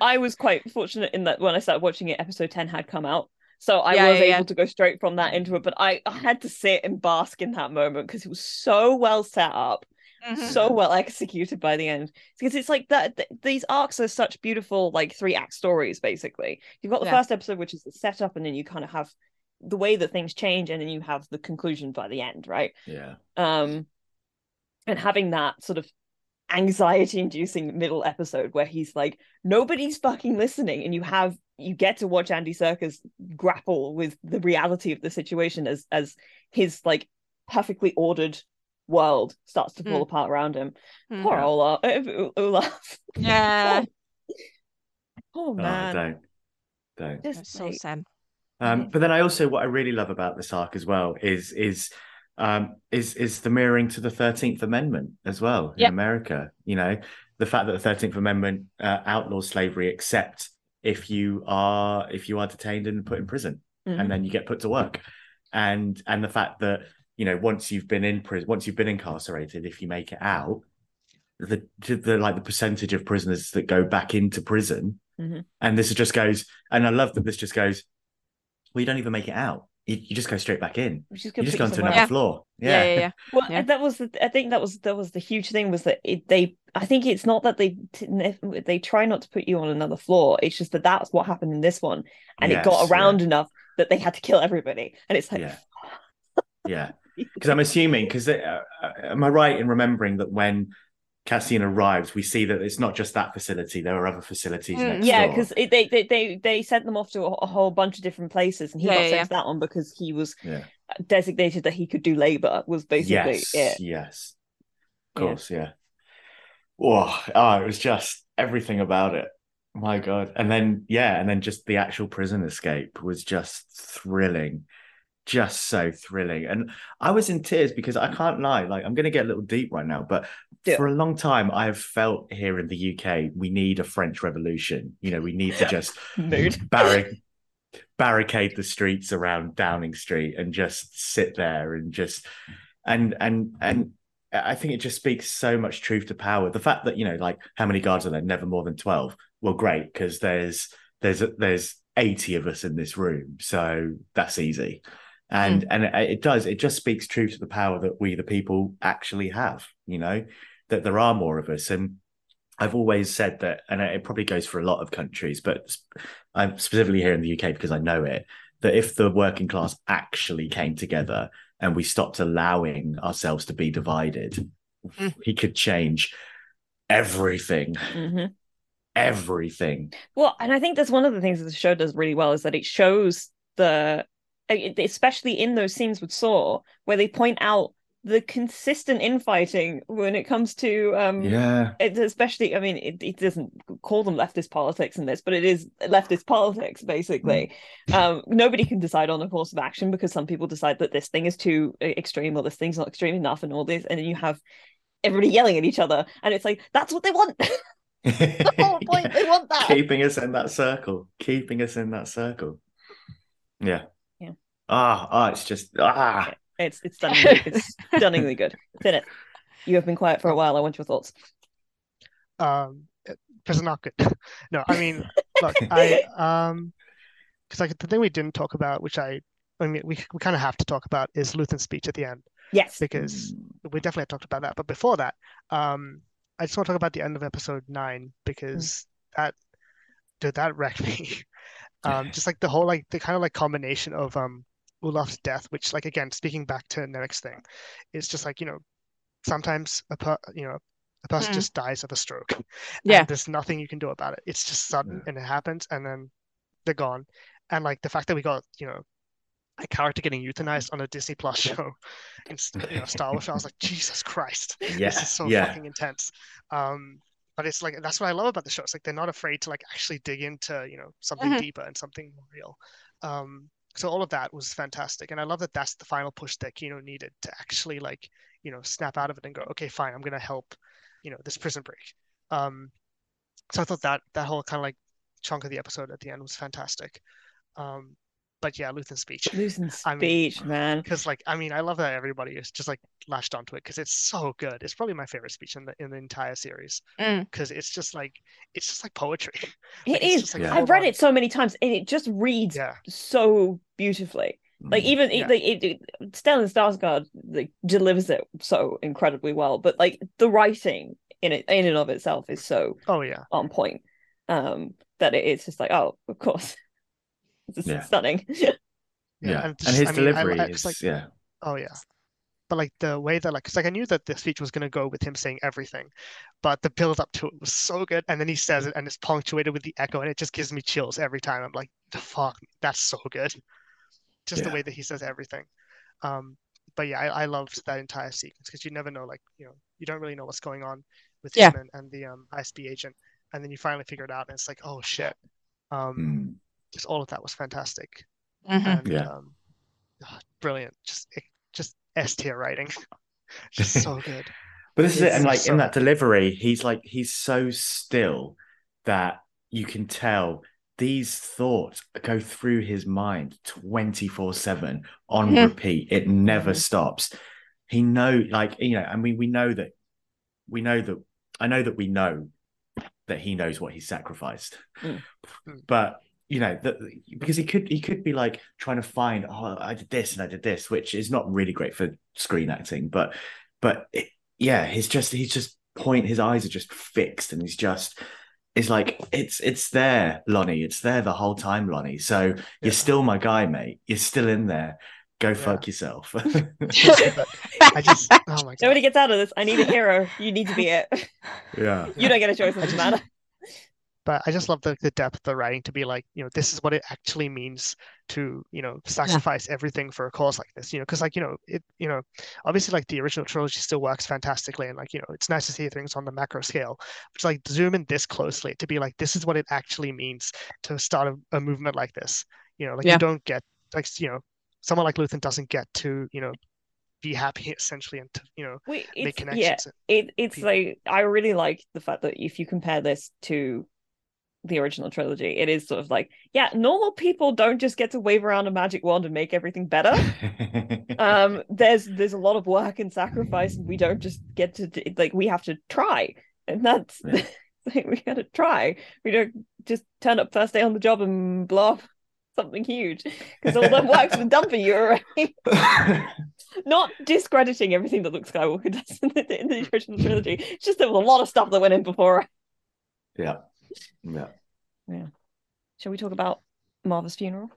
I was quite fortunate in that when I started watching it, episode 10 had come out. So I Yeah, was yeah, able yeah. to go straight from that into it. But I, I had to sit and bask in that moment because it was so well set up, mhm. so well executed by the end. Because it's like that th- these arcs are such beautiful, like three act stories, basically. You've got the Yeah. first episode, which is the setup, and then you kind of have the way that things change, and then you have the conclusion by the end, right? yeah, um and having that sort of anxiety inducing middle episode where he's like nobody's fucking listening and you have you get to watch Andy Serkis grapple with the reality of the situation as as his like perfectly ordered world starts to fall Mm. apart around him Mm. poor Olaf Olaf Yeah, oh Oh, man don't, don't. just that's so like, sad. Um, but then I also what I really love about this arc as well is is um, is is the mirroring to the Thirteenth Amendment as well in Yep. America. You know, the fact that the Thirteenth Amendment uh, outlaws slavery except if you are if you are detained and put in prison, mhm. and then you get put to work, and and the fact that you know once you've been in prison, once you've been incarcerated, if you make it out, the the like the percentage of prisoners that go back into prison, Mhm. and this just goes, and I love that this just goes. Well, you don't even make it out. You, you just go straight back in. Which is You just go you onto another Yeah. floor. Yeah, Yeah, yeah, yeah. Well, Yeah. that was the. I think that was that was the huge thing was that it, they. I think it's not that they t- they try not to put you on another floor. It's just that that's what happened in this one, and it got Yes, yeah. around enough that they had to kill everybody. And it's like, Yeah. yeah. Because I'm assuming, because uh, uh, am I right in remembering that when Cassian arrives, we see that it's not just that facility; there are other facilities Mm, next yeah, because they, they they they sent them off to a, a whole bunch of different places, and he Yeah, got yeah, sent to that one because he was Yeah. designated that he could do labor. Was basically yes, it. yes, of course, yeah. Oh, oh, it was just everything about it. My God. And then, yeah, and then just the actual prison escape was just thrilling. Just so thrilling. And I was in tears because I can't lie, like I'm gonna get a little deep right now, but For a long time I have felt here in the UK we need a French revolution. You know, we need to just barric- barricade the streets around Downing Street and just sit there and just and and and I think it just speaks so much truth to power. The fact that you know, like how many guards are there? Never more than twelve. Well, great because there's there's there's eighty of us in this room, so that's easy. And hmm. and it, it does. It just speaks truth to the power that we, the people, actually have. You know, that there are more of us, and I've always said that, and it probably goes for a lot of countries, but I'm specifically here in the UK because I know it. That if the working class actually came together and we stopped allowing ourselves to be divided, Mm. we could change everything, Mhm. everything. Well, and I think that's one of the things that the show does really well is that it shows the, especially in those scenes with Saw, where they point out the consistent infighting when it comes to um Yeah, it, especially i mean it, it doesn't call them leftist politics in this but it is leftist politics basically um nobody can decide on a course of action because some people decide that this thing is too uh, extreme or this thing's not extreme enough and all this and then you have everybody yelling at each other and it's like that's what they want the whole point they want that keeping us in that circle, keeping us in that circle. Yeah. Yeah. Ah, ah, it's just ah. It's it's stunningly it's stunningly good. Philip, you have been quiet for a while. I want your thoughts. Um, prison not good. No, I mean, look, I um, because like the thing we didn't talk about, which I, I mean, we we kind of have to talk about, is Luthen's speech at the end. Yes. Because we definitely talked about that. But before that, um, I just want to talk about the end of episode nine because that, did that wreck me. Um, just like the whole like the kind of like combination of um Olaf's death, which like again speaking back to Nemik's thing, it's just like you know sometimes a per you know a person Mm. just dies of a stroke. and Yeah. there's nothing you can do about it. It's just sudden Yeah. and it happens, and then they're gone. And like the fact that we got you know a character getting euthanized on a Disney Plus show in you know, Star Wars. I was like, Jesus Christ, Yeah, this is so yeah. fucking intense. Um, but it's like that's what I love about the show. It's like they're not afraid to like actually dig into you know something Mhm. deeper and something more real. Um, so all of that was fantastic, and I love that that's the final push that Kino needed to actually like you know snap out of it and go, okay, fine, I'm gonna help, you know, this prison break. Um, so I thought that that whole kind of like chunk of the episode at the end was fantastic. Um, but yeah, Luthen's speech. Losing I mean- speech, man. Because like I mean I love that everybody is just like latched onto it because it's so good. It's probably my favorite speech in the in the entire series Mm. because it's just like it's just like poetry. It Like, it's is. like, Yeah. I've read full-on- it so many times, and it just reads Yeah, so beautifully. Like Mm. even Yeah. it, like it, it, Stellan Skarsgård like delivers it so incredibly well, but like the writing in it in and of itself is so oh yeah, on point um that it, it's just like oh of course this is Yeah. stunning yeah. yeah, And, and, his I mean, I- delivery I- is like yeah, oh yeah, but like the way that like, cause like I knew that the speech was gonna go with him saying everything, but the build up to it was so good, and then he says it, and it's punctuated with the echo, and it just gives me chills every time. I'm like, the fuck, that's so good. Just the way that he says everything. Um, but yeah, I, I loved that entire sequence because you never know, like you know, you don't really know what's going on with Yeah. him and, and the um ISB agent, and then you finally figure it out, and it's like, oh shit. Um, Mm. Just all of that was fantastic. Mhm. and Yeah. um, ah, brilliant. Just it- just S tier writing, just so good. But this is it, and like so- in that delivery, he's like he's so still that you can tell these thoughts go through his mind 24-7 on Mhm. repeat. It never stops. He know like you know, I mean we know that we know that I know that we know that he knows what he sacrificed. Mm. But you know, that because he could he could be like trying to find, oh, I did this and I did this, which is not really great for screen acting, but but it, yeah, he's just he's just point his eyes are just fixed and he's just it's like it's it's there, Lonnie. It's there the whole time, Lonnie. So Yeah. you're still my guy, mate. You're still in there. Go Yeah. fuck yourself. I just oh my god. nobody gets out of this i need a hero you need to be it yeah. you don't get a choice in this matter But I just love the, the depth of the writing to be like, you know, this is what it actually means to, you know, sacrifice everything for a cause like this, you know, because like, you know, it, you know, obviously like the original trilogy still works fantastically and like, you know, it's nice to see things on the macro scale, but like zoom in this closely to be like, this is what it actually means to start a, a movement like this. You know, like Yeah. you don't get like, you know, someone like Luthen doesn't get to, you know, be happy essentially and to, you know, Wait, make it's, yeah it, it's people. like i really like the fact that if you compare this to the original trilogy. It is sort of like yeah normal people don't just get to wave around a magic wand and make everything better. Um there's there's a lot of work and sacrifice. And we don't just get to d- like we have to try. And that's Yeah. like, we gotta try. We don't just turn up first day on the job and blow up something huge. Because all that work's been done for you already not discrediting everything that Luke Skywalker does in the, in the original trilogy. It's just there was a lot of stuff that went in before yeah. Yeah. Yeah. Shall we talk about Maarva's funeral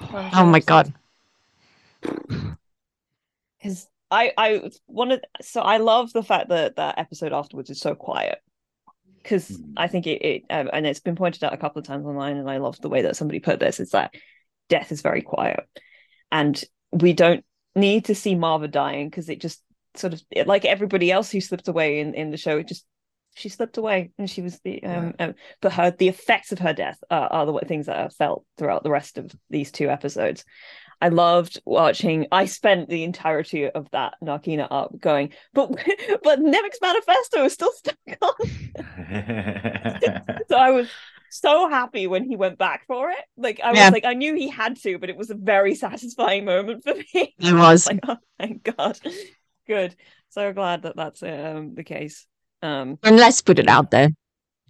Oh my god. because I I wanted so I love the fact that that episode afterwards is so quiet because Mm. I think it, it um, and it's been pointed out a couple of times online and I love the way that somebody put this is that death is very quiet and we don't need to see Marva dying because it just sort of it, like everybody else who slipped away in in the show it just she slipped away and she was the um, um but her the effects of her death are, are the things that are felt throughout the rest of these two episodes I loved watching. I spent the entirety of that Narkina arc going, but but Nemik's manifesto is still stuck on. So I was so happy when he went back for it. Like I was like, I knew he had to, but it was a very satisfying moment for me. It was. like, oh thank God, good. So glad that that's um the case. Um, And let's put it out there.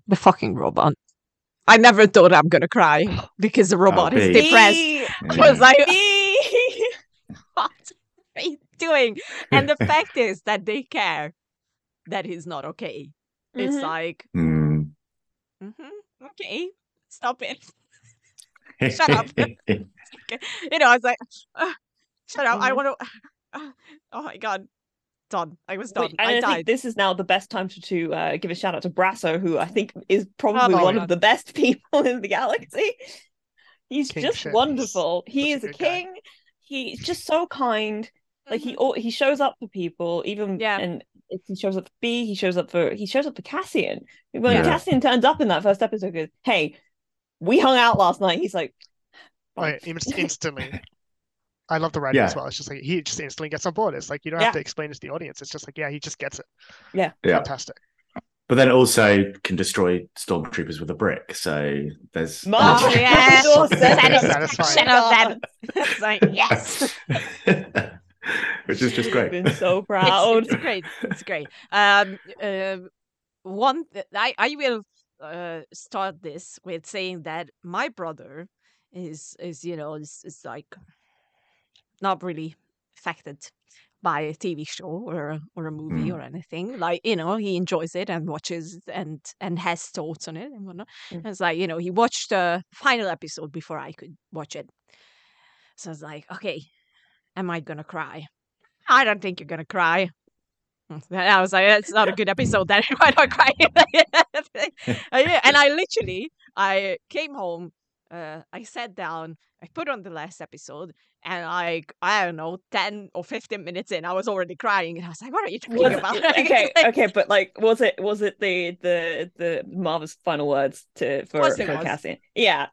The fucking robot. I never thought I'm gonna cry because the robot is big. depressed. me, I was like, what are you doing? And the fact is that they care that he's not okay. It's Mhm. like, Mm. hmm okay, stop it. Shut up. You know, I was like, "Ah, shut up. I Mhm. want to. oh my god, done. I was done. Wait, and I I, think died. this is now the best time to, to uh, give a shout out to Brasso, who I think is probably Oh, one yeah. of the best people in the galaxy. He's King just shit. wonderful. He Such is a a good guy. king. He's just so kind. Like he Mhm. he shows up for people, even Yeah. and he shows up for B, he shows up for he shows up for Cassian. When Yeah. Cassian turns up in that first episode, goes, "Hey, we hung out last night." He's like, Oh, yeah, instantly. I love the writing Yeah. as well. It's just like he just instantly gets on board. It's like you don't have to explain it to the audience. It's just like, yeah, he just gets it. Yeah. Yeah. Fantastic. But then also can destroy stormtroopers with a brick. So there's March. Oh, yes. Awesome. Satisfaction of them. It's like, yes. Which is just Would have great. Been so It's, proud. it's great. It's great. Um, um, one, I, I will uh, start this with saying that my brother is, is you know, is, is like not really affected by a TV show or a, or a movie Mm. or anything. Like you know, he enjoys it and watches and and has thoughts on it and whatnot. Mm. It's like you know, he watched the final episode before I could watch it. So I was like, okay, am I gonna cry? I don't think you're gonna cry. And I was like, it's not a good episode. Then why not cry? And I literally, I came home, uh, I sat down, I put on the last episode, and like I don't know, ten or fifteen minutes in, I was already crying, and I was like, "What are you talking Was about?" it- okay, okay, but like, was it was it the the the Maarva's final words to for, for was. Cassian? Yeah,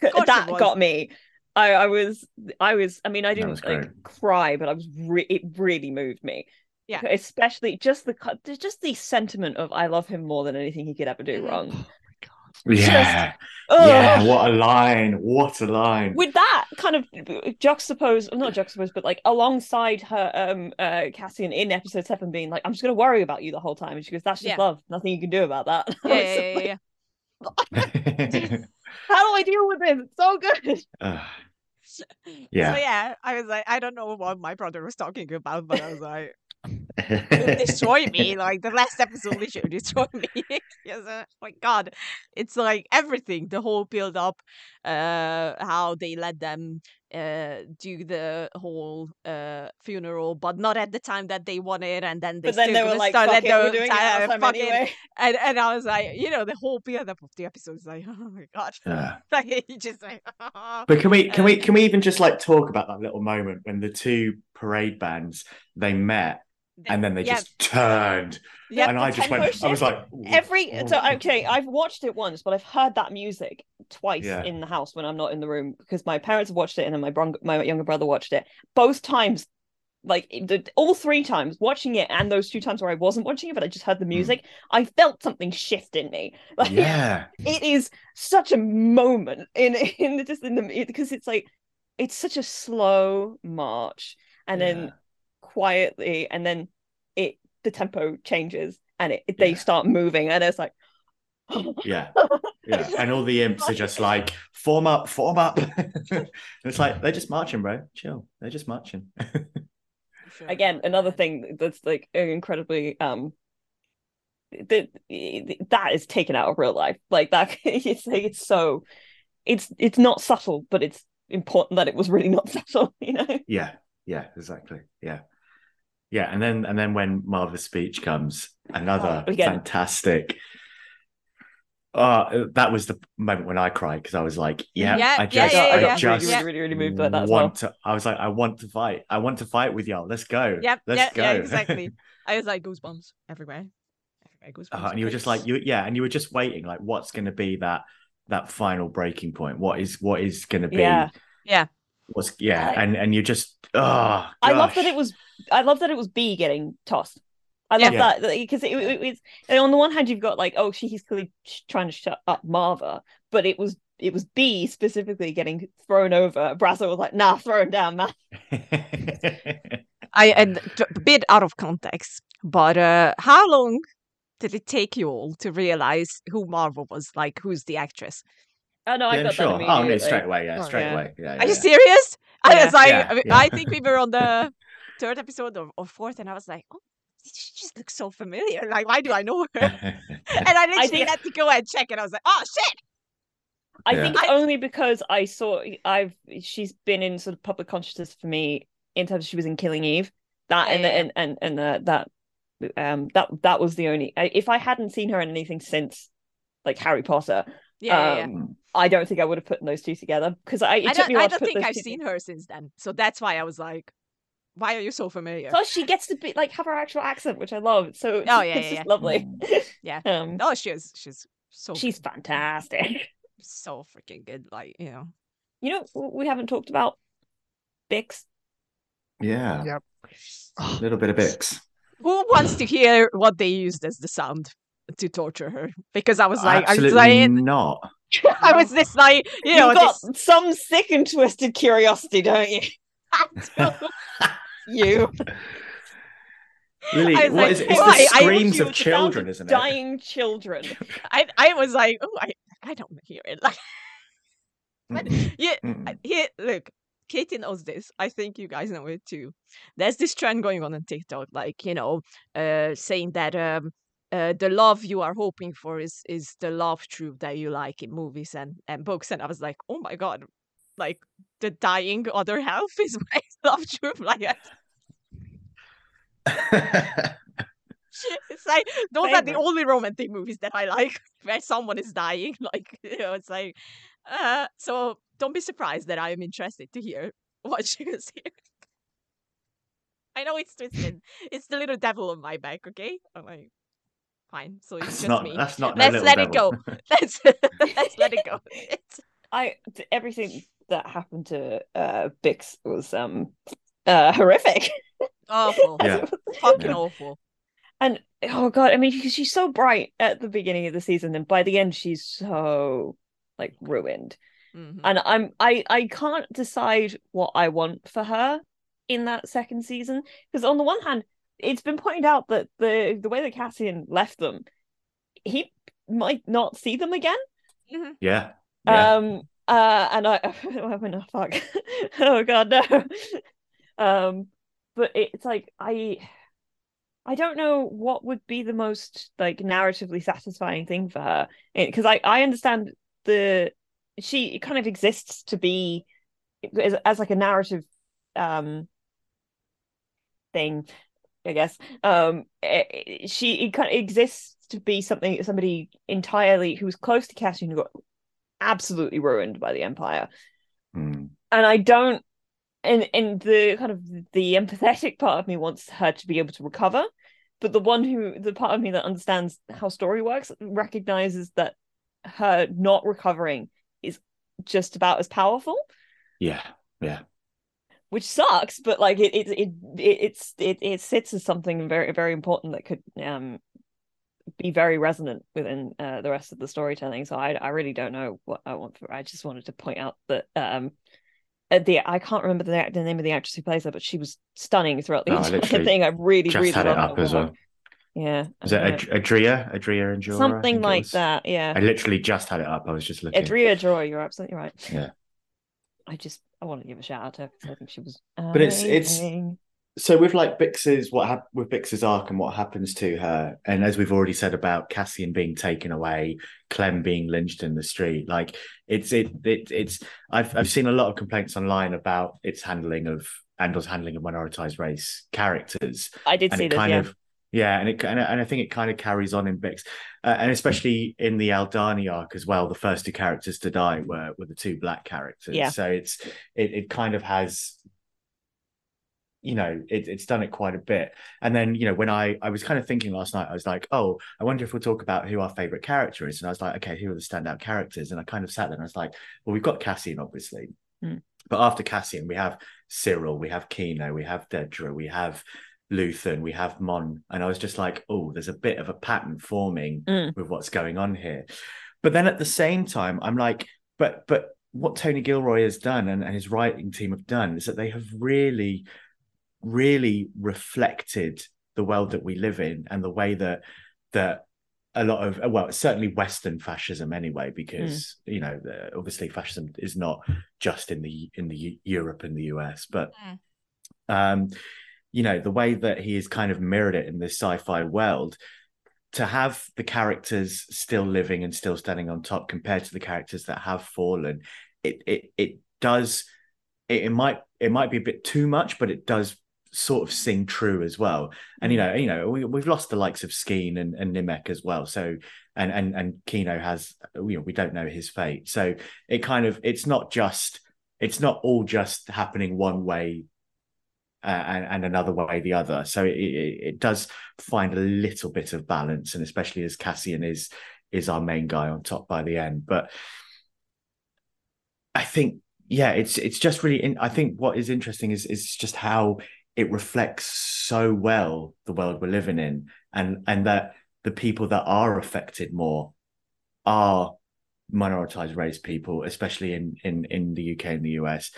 C- course it that got me. I I was I was I mean I didn't like great. cry, but I was re- it really moved me. Yeah. especially just the co- just the sentiment of I love him more than anything he could ever do Mhm. wrong. Yeah. Ugh. Yeah. What a line. What a line. with that kind of juxtaposed not juxtaposed but like alongside her um uh cassian in episode seven being like i'm just gonna worry about you the whole time and she goes that's just Yeah. love nothing you can do about that yeah, yeah, like, yeah, yeah. how do i deal with this it's so good Ugh. So Yeah. yeah, I was like, I don't know what my brother was talking about, but I was like, it destroyed me. Like the last episode literally destroyed me. yes, uh, my God, it's like everything. The whole build up, uh, how they let them uh do the whole uh funeral, but not at the time that they wanted, and then they, but then they were like, fuck it, we're doing it time fucking- anyway and and I was like, you know, the whole build up of the episode is like, oh my God, Yeah. like just like, But can we can we Um, can we even just like talk about that little moment when the two parade bands they met and then they yeah, just turned. Yeah, and I just went I was like "Ooh, every so okay i've watched it once but i've heard that music twice Yeah. in the house when i'm not in the room because my parents have watched it and then my bron- my younger brother watched it. Both times like the, all three times watching it and those two times where i wasn't watching it but i just heard the hmm. music i felt something shift in me. Like yeah. it is such a moment in in the just in the because it's like it's such a slow march. And Yeah. then quietly and then it the tempo changes and it, they Yeah. start moving and it's like yeah. Yeah. And all the imps are just like form up form up. It's like they're just marching bro. Chill. They're just marching. Sure. again another thing that's like incredibly um that that is taken out of real life. Like that it's like it's so it's it's not subtle but it's important that it was really not subtle you know? Yeah. Yeah exactly. Yeah yeah and then and then when Maarva's speech comes another Oh, fantastic uh that was the moment when i cried because i was like yeah, Yeah, i yeah, just yeah, i yeah. just really, really, really moved by that as well. want to i was like i want to fight i want to fight with y'all let's go Yep, let's yeah, go yeah, exactly. I was like goosebumps everywhere. Everywhere goosebumps. Uh, and you were just like you yeah and you were just waiting like what's going to be that that final breaking point what is what is going to be Yeah. Yeah. What's yeah I- and and you just oh I love that it was. I love that it was B getting tossed. I love Yeah. that because it, it, it's and on the one hand you've got like oh she he's clearly trying to shut up Maarva, but it was it was B specifically getting thrown over. Brasso was like nah, throw him down, man. I and t- a bit out of context, but uh how long did it take you all to realize who Maarva was? Like, who's the actress? Oh no, I yeah, got sure. that Oh no, straight away, yeah, Oh, straight yeah. away. Yeah, Are you yeah, serious? I was like, Yeah, I, mean, yeah. I think we were on the third episode or, or fourth, and I was like, oh, she just looks so familiar. Like, why do I know her? and I literally think- had to go and check, and I was like, oh shit! I Yeah. think I- only because I saw I've she's been in sort of public consciousness for me in terms of she was in Killing Eve. That Yeah, and yeah, yeah. and and and uh, that um that that was the only if I hadn't seen her in anything since like Harry Potter, Yeah, yeah, yeah. Um, I don't think I would have put those two together because I. It I don't, me a I don't put think I've seen together. her since then. So that's why I was like, why are you so familiar? Plus, she gets to be like have her actual accent, which I love. So Oh, yeah, it's yeah, just yeah. lovely. Yeah. Um, Oh, she's she's so she's good. fantastic. so freaking good. Like you know, You know, we haven't talked about Bix. Yeah, Yep. a little bit of Bix. who wants to hear what they used as the sound to torture her? Because I was like, I was Absolutely like, not. I was this like, you know, You've got this, some sick and twisted curiosity, don't you? you. Really, I was what like, is it? hey, It's why? the I screams you of with the sound children, isn't it? Dying children. I I was like, oh, I I don't hear it. Like, yeah. Here, look, Katie knows this. I think you guys know it too. There's this trend going on on TikTok, like you know, uh, saying that um, uh, the love you are hoping for is is the love truth that you like in movies and and books. And I was like, oh my god, like the dying other half is my love truth. Like it's like those are the only romantic movies that I like where someone is dying. Like you know, it's like uh so don't be surprised that I am interested to hear what she was here. I know it's twisted. It's the little devil on my back, okay? I'm like fine. So it's That's just not. me. That's not. Let's little let it go. Let's let's let it go. It's I everything that happened to uh Bix was um uh horrific. awful. Yeah. Fucking Yeah. awful. And oh god, I mean because she's so bright at the beginning of the season and by the end she's so like ruined. Mhm. And I'm I I can't decide what I want for her in that second season because on the one hand it's been pointed out that the the way that Cassian left them he might not see them again Mhm. Yeah. Yeah. um uh and i i went oh fuck oh god no um but it's like i i don't know what would be the most like narratively satisfying thing for her because i i understand the she kind of exists to be as, as like a narrative um thing i guess um eh, eh, she it kind of exists to be something somebody entirely who was close to Cassian who got absolutely ruined by the empire Mm. and i don't and and the kind of the empathetic part of me wants her to be able to recover but the one who the part of me that understands how story works recognizes that her not recovering is just about as powerful Yeah. Yeah. Which sucks but like it it it, it it's it, it sits as something very very important that could um be very resonant within uh, the rest of the storytelling so i i really don't know what i want for i just wanted to point out that um uh, the I can't remember the, the name of the actress who plays her, but she was stunning throughout the Oh, entire thing. I really, Just really had it up as well. Yeah, Is it Ad- Adria? Adria Arjona? I something like that? Yeah, I literally just had it up. I was just looking. Adria Joy, you're absolutely right. Yeah. I just I want to give a shout out to her because I think she was. Amazing. But it's- it's- so with like Bix's what hap- with Bix's arc and what happens to her, and as we've already said about Cassian being taken away, Clem being lynched in the street, like it's it, it it's I've I've seen a lot of complaints online about its handling of Andor's handling of minoritized race characters, I did and see this. kind Yeah, of yeah, and it and, I- and I think it kind of carries on in Bix, uh, and especially in the Aldhani arc as well. The first two characters to die were were the two black characters, Yeah. so it's it it kind of has you know it, it's done it quite a bit and then you know when i i was kind of thinking last night i was like oh i wonder if we'll talk about who our favorite character is and i was like okay who are the standout characters and i kind of sat there and i was like well we've got cassian obviously Hmm. but after cassian we have Syril we have kino we have dedra we have luthen we have mon and i was just like oh there's a bit of a pattern forming Mm. with what's going on here but then at the same time i'm like but but what tony gilroy has done and, and his writing team have done is that they have really really reflected the world that we live in and the way that that a lot of well certainly western fascism anyway because you know the, obviously fascism is not just in the in the Eu- europe and the us but Mm. um you know the way that he has kind of mirrored it in this sci-fi world to have the characters still living and still standing on top compared to the characters that have fallen it it it does it, it might it might be a bit too much but it does sort of sing true as well and you know you know we, we've lost the likes of skeen and, and Nemik as well so and and and Kino has you know we don't know his fate. So it kind of it's not just it's not all just happening one way and, and another way the other. So it, it, it does find a little bit of balance, and especially as Cassian is is our main guy on top by the end. But I think yeah, it's it's just really. In, I think what is interesting is is just how it reflects so well the world we're living in, and and that the people that are affected more are minoritized race people, especially in in in the UK and the US.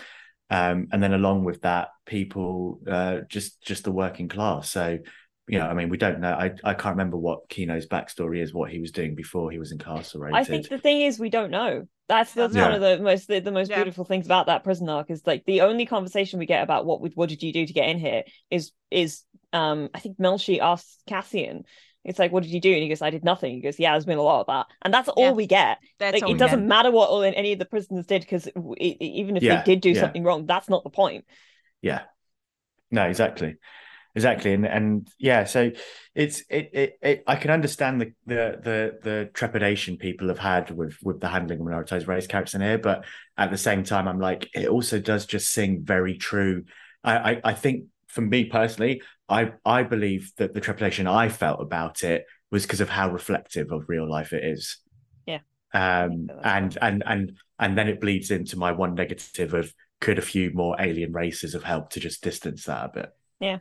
Um, and then along with that, people uh, just just the working class. So you know, I mean, we don't know. I, I can't remember what Kino's backstory is, what he was doing before he was incarcerated. I think the thing is, we don't know. That's that's Yeah. one of the most the, the most Yeah. beautiful things about that prison arc is like the only conversation we get about what what did you do to get in here is is um I think Melshi asks Cassian. It's like, what did you do? And he goes, I did nothing. He goes, Yeah, there's been a lot of that, and that's all Yeah. we get. That's Like all it we doesn't get. matter what all in any of the prisoners did because even if Yeah, they did do yeah. something wrong, that's not the point. yeah no exactly exactly and and yeah so it's it, it it i can understand the the the the trepidation people have had with with the handling of minoritized race characters in here but at the same time i'm like it also does just sing very true i i, I think for me personally i i believe that the trepidation i felt about it was because of how reflective of real life it is Yeah. um and and and and then it bleeds into my one negative of could a few more alien races have helped to just distance that a bit Yeah.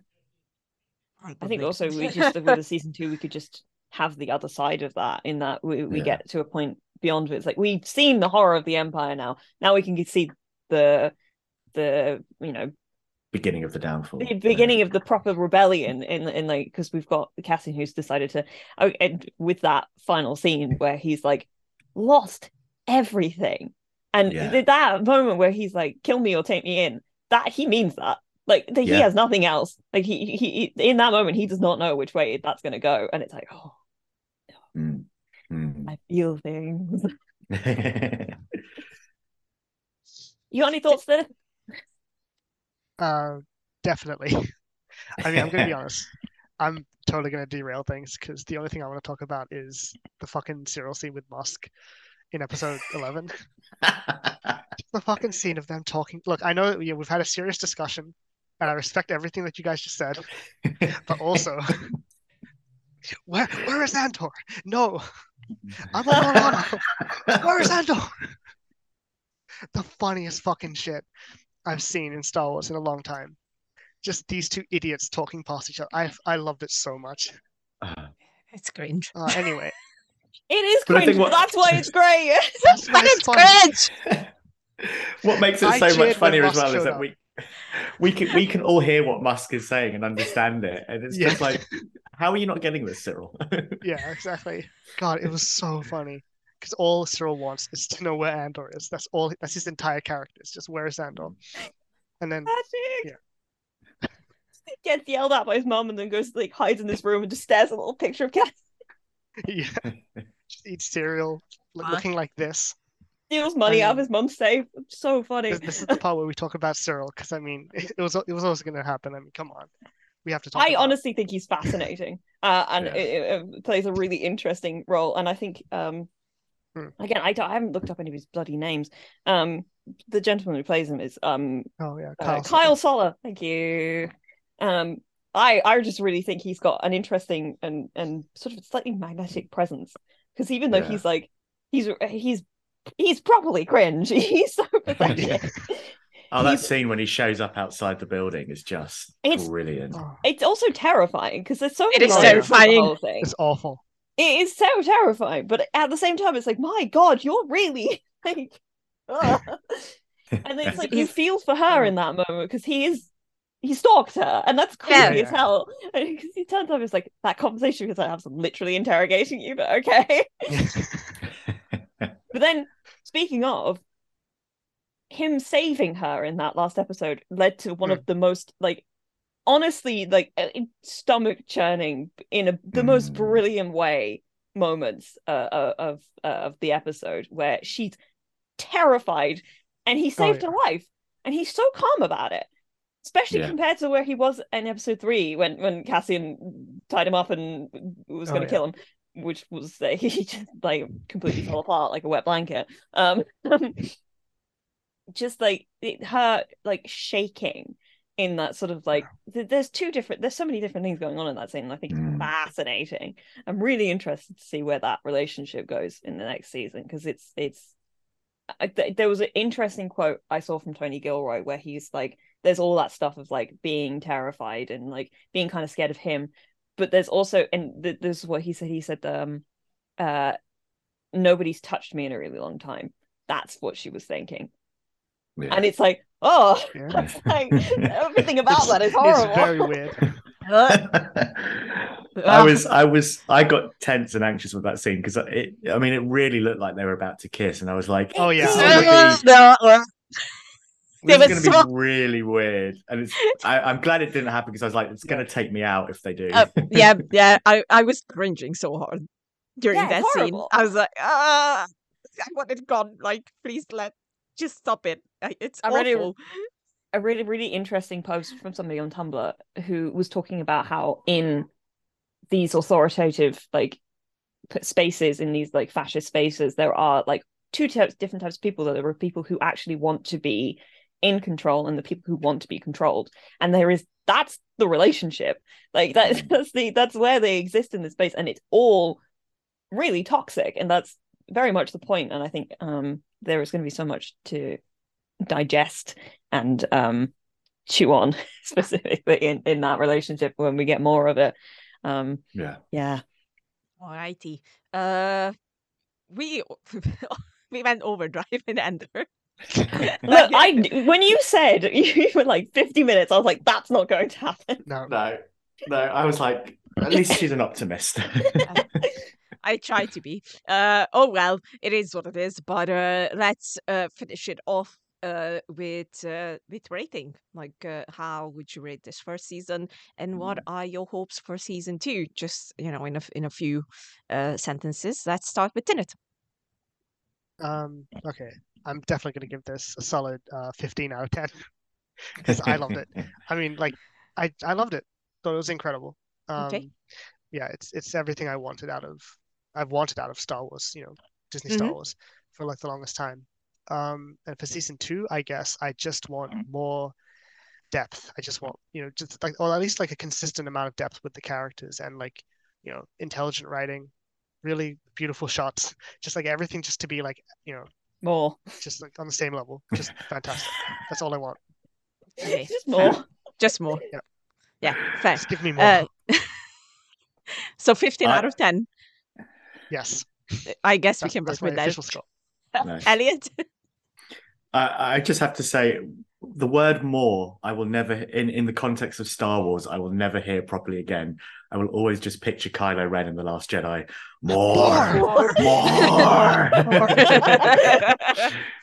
I think also we just with the season two we could just have the other side of that in that we, we Yeah. get to a point beyond it. It's like we've seen the horror of the empire now. Now we can see the the you know beginning of the downfall. The beginning of the proper rebellion in in like because we've got Cassian who's decided to oh, and with that final scene where he's like lost everything. And Yeah. that moment where he's like kill me or take me in that he means that. Like that he has nothing else. Like he, he he in that moment he does not know which way that's going to go. And it's like oh Mm. Mm. I feel things. You got any thoughts there Uh, definitely. I mean, I'm gonna be honest. I'm totally gonna derail things because the only thing I want to talk about is the fucking Syril scene with Mosk in episode 11. The fucking scene of them talking. Look, I know we've had a serious discussion, and I respect everything that you guys just said, but also, where where is Andor? No, I'm a Milano. Where is Andor? The funniest fucking shit I've seen in Star Wars in a long time. Just these two idiots talking past each other. I I loved it so much. Uh, It's cringe. Uh, anyway, it is But cringe what- that's why it's great that's why it's it's cringe. what makes it I so cheered much funnier as well is that up. we we can we can all hear what Mosk is saying and understand it, and it's just like, how are you not getting this, Syril? Yeah, exactly. God, it was so funny. Because all Syril wants is to know where Andor is. That's all. That's his entire character. It's just where is Andor? And then Patrick. Yeah. Gets yelled at by his mom and then goes like hides in this room and just stares at a little picture of Cass. yeah, just eats cereal, lo- looking like this. Steals money out of his mom's safe. So funny. This, this is the part where we talk about Syril. Because I mean, it was it was always going to happen. I mean, come on, we have to talk. I about it. honestly think he's fascinating, uh, and Yeah. it, it plays a really interesting role. And I think, um, Hmm. again, I, I haven't looked up any of his bloody names. Um, the gentleman who plays him is um Oh yeah, uh, Kyle. Kyle Soller. Thank you. Um, I I just really think he's got an interesting and and sort of slightly magnetic presence because even though Yeah. he's like he's he's he's properly cringe. He's so pathetic. oh, that He's- scene when he shows up outside the building is just It's- brilliant. Oh, It's also terrifying because there's so It many is layers the terrifying. whole thing. it's awful. It is so terrifying, but at the same time, it's like, my God, you're really like, ugh. and it's like you feel for her in that moment because he is he stalked her, and that's creepy Yeah. as hell. Because he turns up, it's like that conversation because I have some literally interrogating you, but okay. But then, speaking of, him saving her in that last episode led to one Hmm. of the most like honestly like stomach churning in a, the most Mm. brilliant way moments uh, uh, of uh, of the episode where she's terrified and he saved yeah. her life and he's so calm about it especially Yeah. compared to where he was in episode three when when cassian tied him up and was Oh, going to yeah. kill him which was that he just like completely fell apart like a wet blanket. Um, just like it, her like shaking in that sort of like th- there's two different there's so many different things going on in that scene and i think Mm. it's fascinating. I'm really interested to see where that relationship goes in the next season because it's it's I, th- there was an interesting quote i saw from tony gilroy where he's like there's all that stuff of like being terrified and like being kind of scared of him but there's also and th- this is what he said he said um uh nobody's touched me in a really long time. That's what she was thinking Yeah. and it's like oh Yeah. like everything about It's- that is It's horrible very weird. I was, I was, I got tense and anxious with that scene because it. I mean, it really looked like they were about to kiss, and I was like, Oh, yeah. this is gonna be, this They is gonna so- be really weird, and it's. I, I'm glad it didn't happen because I was like, it's gonna take me out if they do. uh, yeah, yeah. I, I was cringing so hard during Yeah, that it's scene. I was like, ah, I wanted it gone. Like, please let, just stop it. It's I read it- awful. a really really interesting post from somebody on tumblr who was talking about how in these authoritative like spaces in these like fascist spaces there are like two types different types of people that there are people who actually want to be in control and the people who want to be controlled and there is that's the relationship like that that's the that's where they exist in this space and it's all really toxic and that's very much the point and i think um there is going to be so much to digest and um chew on specifically in in that relationship when we get more of it um yeah. yeah Alrighty. Uh, we we went overdrive in Andor. look i when you said you were like 50 minutes i was like that's not going to happen No, No, no. I was like, at least she's an optimist. I try to be. Uh, oh well, it is what it is. But uh, let's uh, finish it off uh, with uh, with rating. Like, uh, how would you rate this first season, and what are your hopes for season two? Just you know, in a in a few uh, sentences. Let's start with Tinnet. Um, okay. I'm definitely going to give this a solid uh, 15 out of 10 because I loved it. I mean, like, I I loved it. Thought it was incredible. Um, Okay. Yeah, it's it's everything I wanted out of I've wanted out of Star Wars. You know, Disney Star Mhm. Wars for like the longest time. Um, and for season two, I guess I just want more depth. I just want you know just like or at least like a consistent amount of depth with the characters and like you know intelligent writing, really beautiful shots, just like everything just to be like you know more just like on the same level. Just fantastic. That's all I want. Okay, just more Just more. Yep. Yeah, fair. Just give me more. Uh, so 15 I- out of 10. Yes, I guess we can that's work with that. official score. Nice. Elliot. I, I just have to say the word more I will never in in the context of Star Wars I will never hear properly again. I will always just picture Kylo Ren in the Last Jedi. More, more.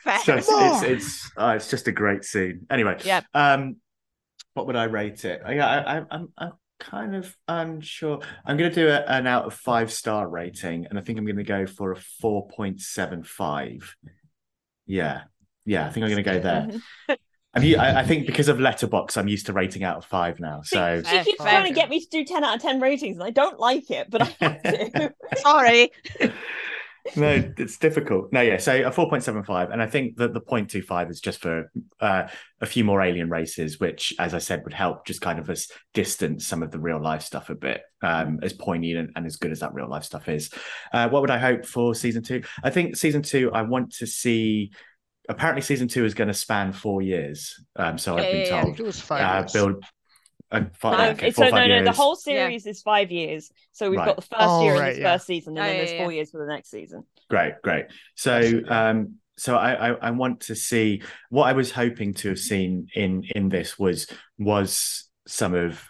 Fair. so it's More. it's it's, uh, it's just a great scene. Anyway, Yep. Um, what would I rate it? Yeah, I, I, I'm I'm kind of unsure. I'm going to do a, an out of five star rating, and I think I'm going to go for a four point seven five. Yeah, yeah, I think I'm going to go there. I'm, I, think because of Letterboxd, I'm used to rating out of five now. So she keeps trying to get me to do 10 out of 10 ratings and i don't like it but i have to Sorry. no, it's difficult. No, yeah. So a four point seven five, and I think that the 0.25 is just for uh, a few more alien races, which, as I said, would help just kind of us distance some of the real life stuff a bit, um, as poignant and, and as good as that real life stuff is. Uh, what would I hope for season two? I think season two, I want to see. Apparently, season two is going to span four years. Um, so I've Yeah, been yeah, yeah. Told. think it was five Uh, years. build. Five, Five- okay, so four or no five no the whole series is five years so we've Right. got the first Oh, year in this yeah. first season and Oh, then yeah, there's yeah, four years for the next season Great, great. So, um, so I, I, I want to see what I was hoping to have seen in in this was was some of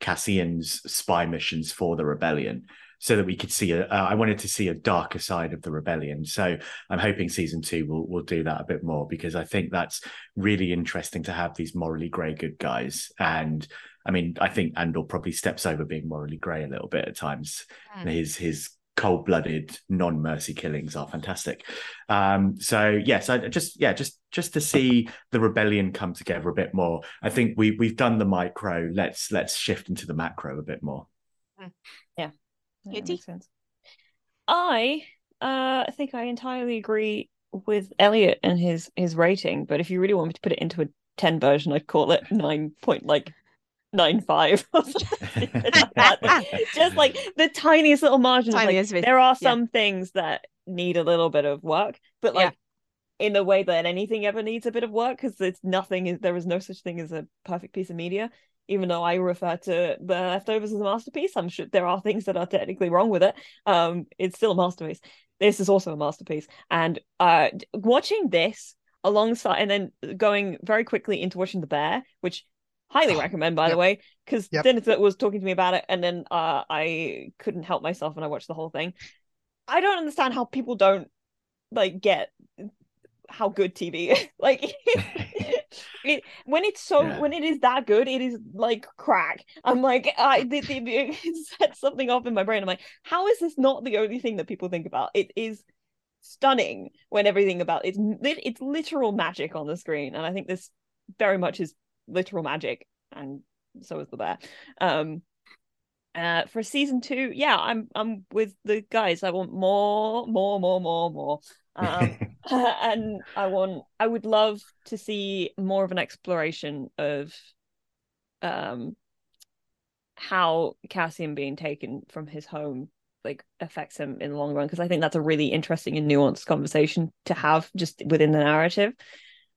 Cassian's spy missions for the rebellion, so that we could see a. Uh, I wanted to see a darker side of the rebellion. So I'm hoping season two will will do that a bit more because I think that's really interesting to have these morally grey good guys and. I mean, I think Andor probably steps over being morally grey a little bit at times. Mm. His his cold-blooded non-mercy killings are fantastic. Um so yes i just yeah just just to see the rebellion come together a bit more. I think we we've done the micro. Let's let's shift into the macro a bit more. Yeah, that makes sense. I uh think I entirely agree with Elliot and his his rating, but if you really want me to put it into a 10 version, I'd call it nine point like nine five or something like that. Like, just like the tiniest little margins. like, Tiniest bit, there are yeah. some things that need a little bit of work, but Yeah. like in the way that anything ever needs a bit of work, because it's nothing is there is no such thing as a perfect piece of media. Even though I refer to the leftovers as a masterpiece, I'm sure there are things that are technically wrong with it. Um, it's still a masterpiece. This is also a masterpiece. And uh watching this alongside and then going very quickly into watching The Bear, which highly recommend by the way, because Yep. Dennis was talking to me about it, and then uh I couldn't help myself and I watched the whole thing. I don't understand how people don't like get how good TV is. like it when it's so Yeah. when it is that good, it is like crack. I'm like I it, it set something off in my brain. I'm like, how is this not the only thing that people think about? It is stunning when everything about it's it's literal magic on the screen, and I think this very much is literal magic, and so is the bear. Um, uh, for season two, yeah, I'm I'm with the guys. I want more, more, more, more, more. Um, and I want I would love to see more of an exploration of um how Cassian being taken from his home like affects him in the long run because I think that's a really interesting and nuanced conversation to have just within the narrative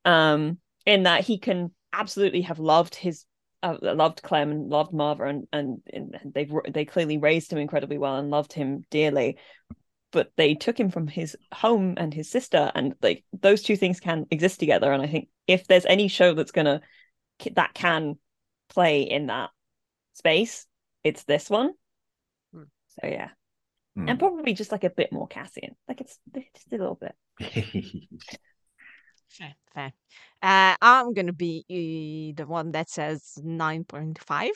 um in that he can absolutely have loved his uh, loved Clem and loved Maarva and, and and they've they clearly raised him incredibly well and loved him dearly. But they took him from his home and his sister and like those two things can exist together. And i think if there's any show that's gonna that can play in that space it's this one. Hmm. so yeah. Hmm. and probably just like a bit more cassian. Like it's just a little bit Fair, fair. Uh, I'm gonna be uh, the one that says nine point five.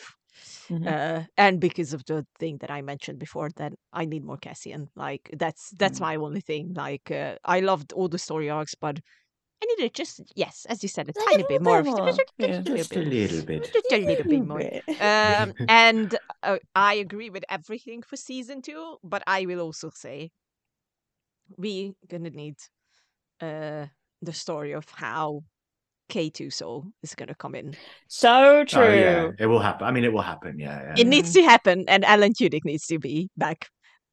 Mhm. Uh, and because of the thing that I mentioned before, that I need more Cassian. Like that's that's Mm. my only thing. Like uh, I loved all the story arcs, but I needed just yes, as you said, a A tiny little bit more. bit of more, just, yeah. Just a little bit. Just a little bit more. Um, and uh, I agree with everything for season two, but I will also say we gonna need uh the story of how K-2SO is gonna come in. so true Oh, yeah, it will happen. I mean, it will happen. Yeah, yeah. It needs to happen, and Alan Tudyk needs to be back.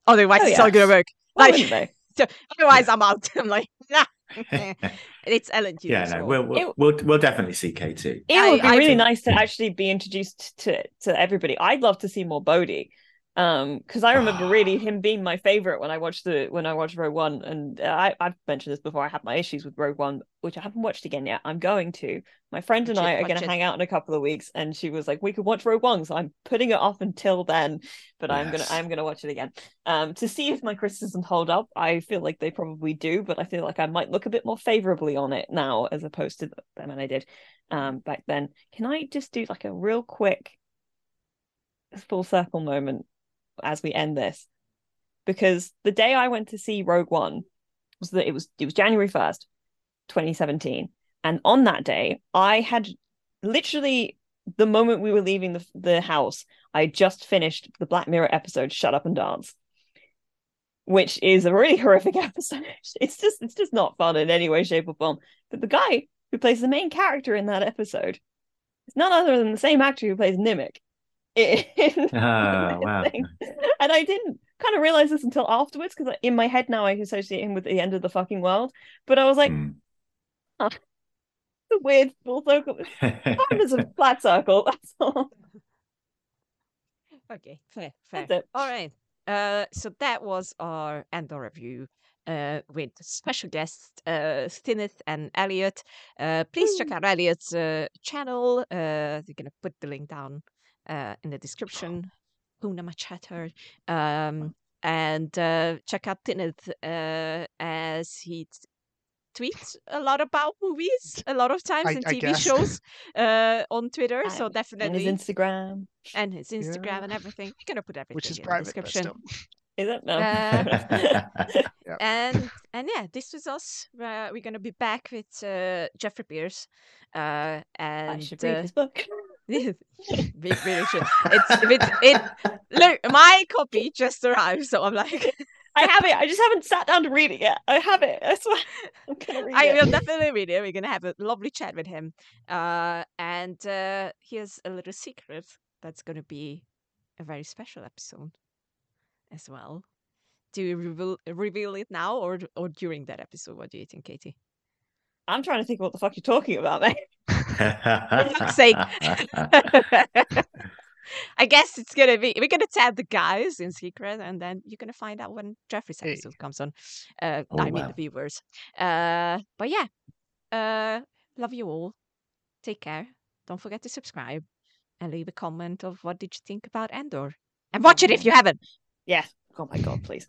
Otherwise, Oh, it's not gonna work. Why Like, so, otherwise, I'm out. I'm like, nah. it's Alan Tudyk. yeah, no, so- we'll, we'll It- we'll we'll definitely see K two. It would be I really do. nice to actually be introduced to to everybody. I'd love to see more Bodhi. Um, because I remember really him being my favorite when I watched the when I watched Rogue One, and I I've mentioned this before. I had my issues with Rogue One, which I haven't watched again yet. I'm going to. My friend and I are going to hang out in a couple of weeks, and she was like, "We could watch Rogue One," so I'm putting it off until then. But I'm gonna I'm gonna watch it again, um, to see if my criticisms hold up. I feel like they probably do, but I feel like I might look a bit more favorably on it now as opposed to them and I did um back then. Can I just do like a real quick full circle moment as we end this? Because the day I went to see Rogue One was that it was it was January 1st, 2017. And on that day, I had literally the moment we were leaving the, the house, I just finished the Black Mirror episode Shut Up and Dance. Which is a really horrific episode. It's just it's just not fun in any way, shape, or form. But the guy who plays the main character in that episode is none other than the same actor who plays Nemik. In- Ah, wow. thing. And I didn't kind of realize this until afterwards because in my head now I associate him with the end of the fucking world. But I was like, it's a weird full circle. It's a flat circle. That's all. Okay, fair, fair. That's it. All right. Uh, so that was our Andor review. Uh, with special guests, uh, Stineth and Elliot. Uh, please check out Elliot's uh, channel. Uh, we're gonna put the link down uh, in the description. Puna Machatter. Um, and uh, check out Tineth uh, as he tweets a lot about movies a lot of times I- and TV shows uh, on Twitter. So definitely And his Instagram. and his Instagram Yeah. and everything. We're gonna put everything which is in the private, but description. Is it? No. Uh, And and yeah, this was us. Uh, we're gonna be back with uh, Jeffrey Pierce. Uh, and I should read uh, his book. We really should. It's it, it look my copy just arrived, so I'm like I have it. I just haven't sat down to read it yet. I have it. I swear. I'm gonna read I it. will definitely read it. We're gonna have a lovely chat with him. Uh, and uh, here's a little secret that's gonna be a very special episode as well. Do you reveal reveal it now or or during that episode? What do you think, Katie? I'm trying to think what the fuck you're talking about, mate. Fuck's sake. I guess it's gonna be we're gonna tell the guys in secret, and then you're gonna find out when Jeffrey's Hey. episode comes on. Uh, Oh, I mean wow. the viewers. Uh, but yeah, uh, love you all. Take care. Don't forget to subscribe and leave a comment of what did you think about Andor, and watch it if you haven't. Yeah. Oh my god, please.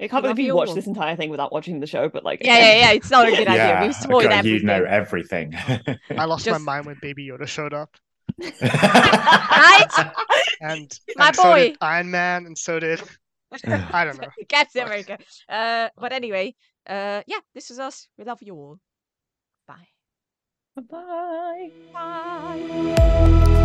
I can't Love believe you you watched all. this entire thing without watching the show, but like Yeah, yeah, yeah. It's not a good idea. We've spoiled God, everything. you know everything. I lost my mind when Baby Yoda showed up, Right? and, My and so did boy. Iron Man, and so did I don't know. Captain America. Uh, but anyway, uh, yeah, this is us. We love you all. Bye. Bye. Bye.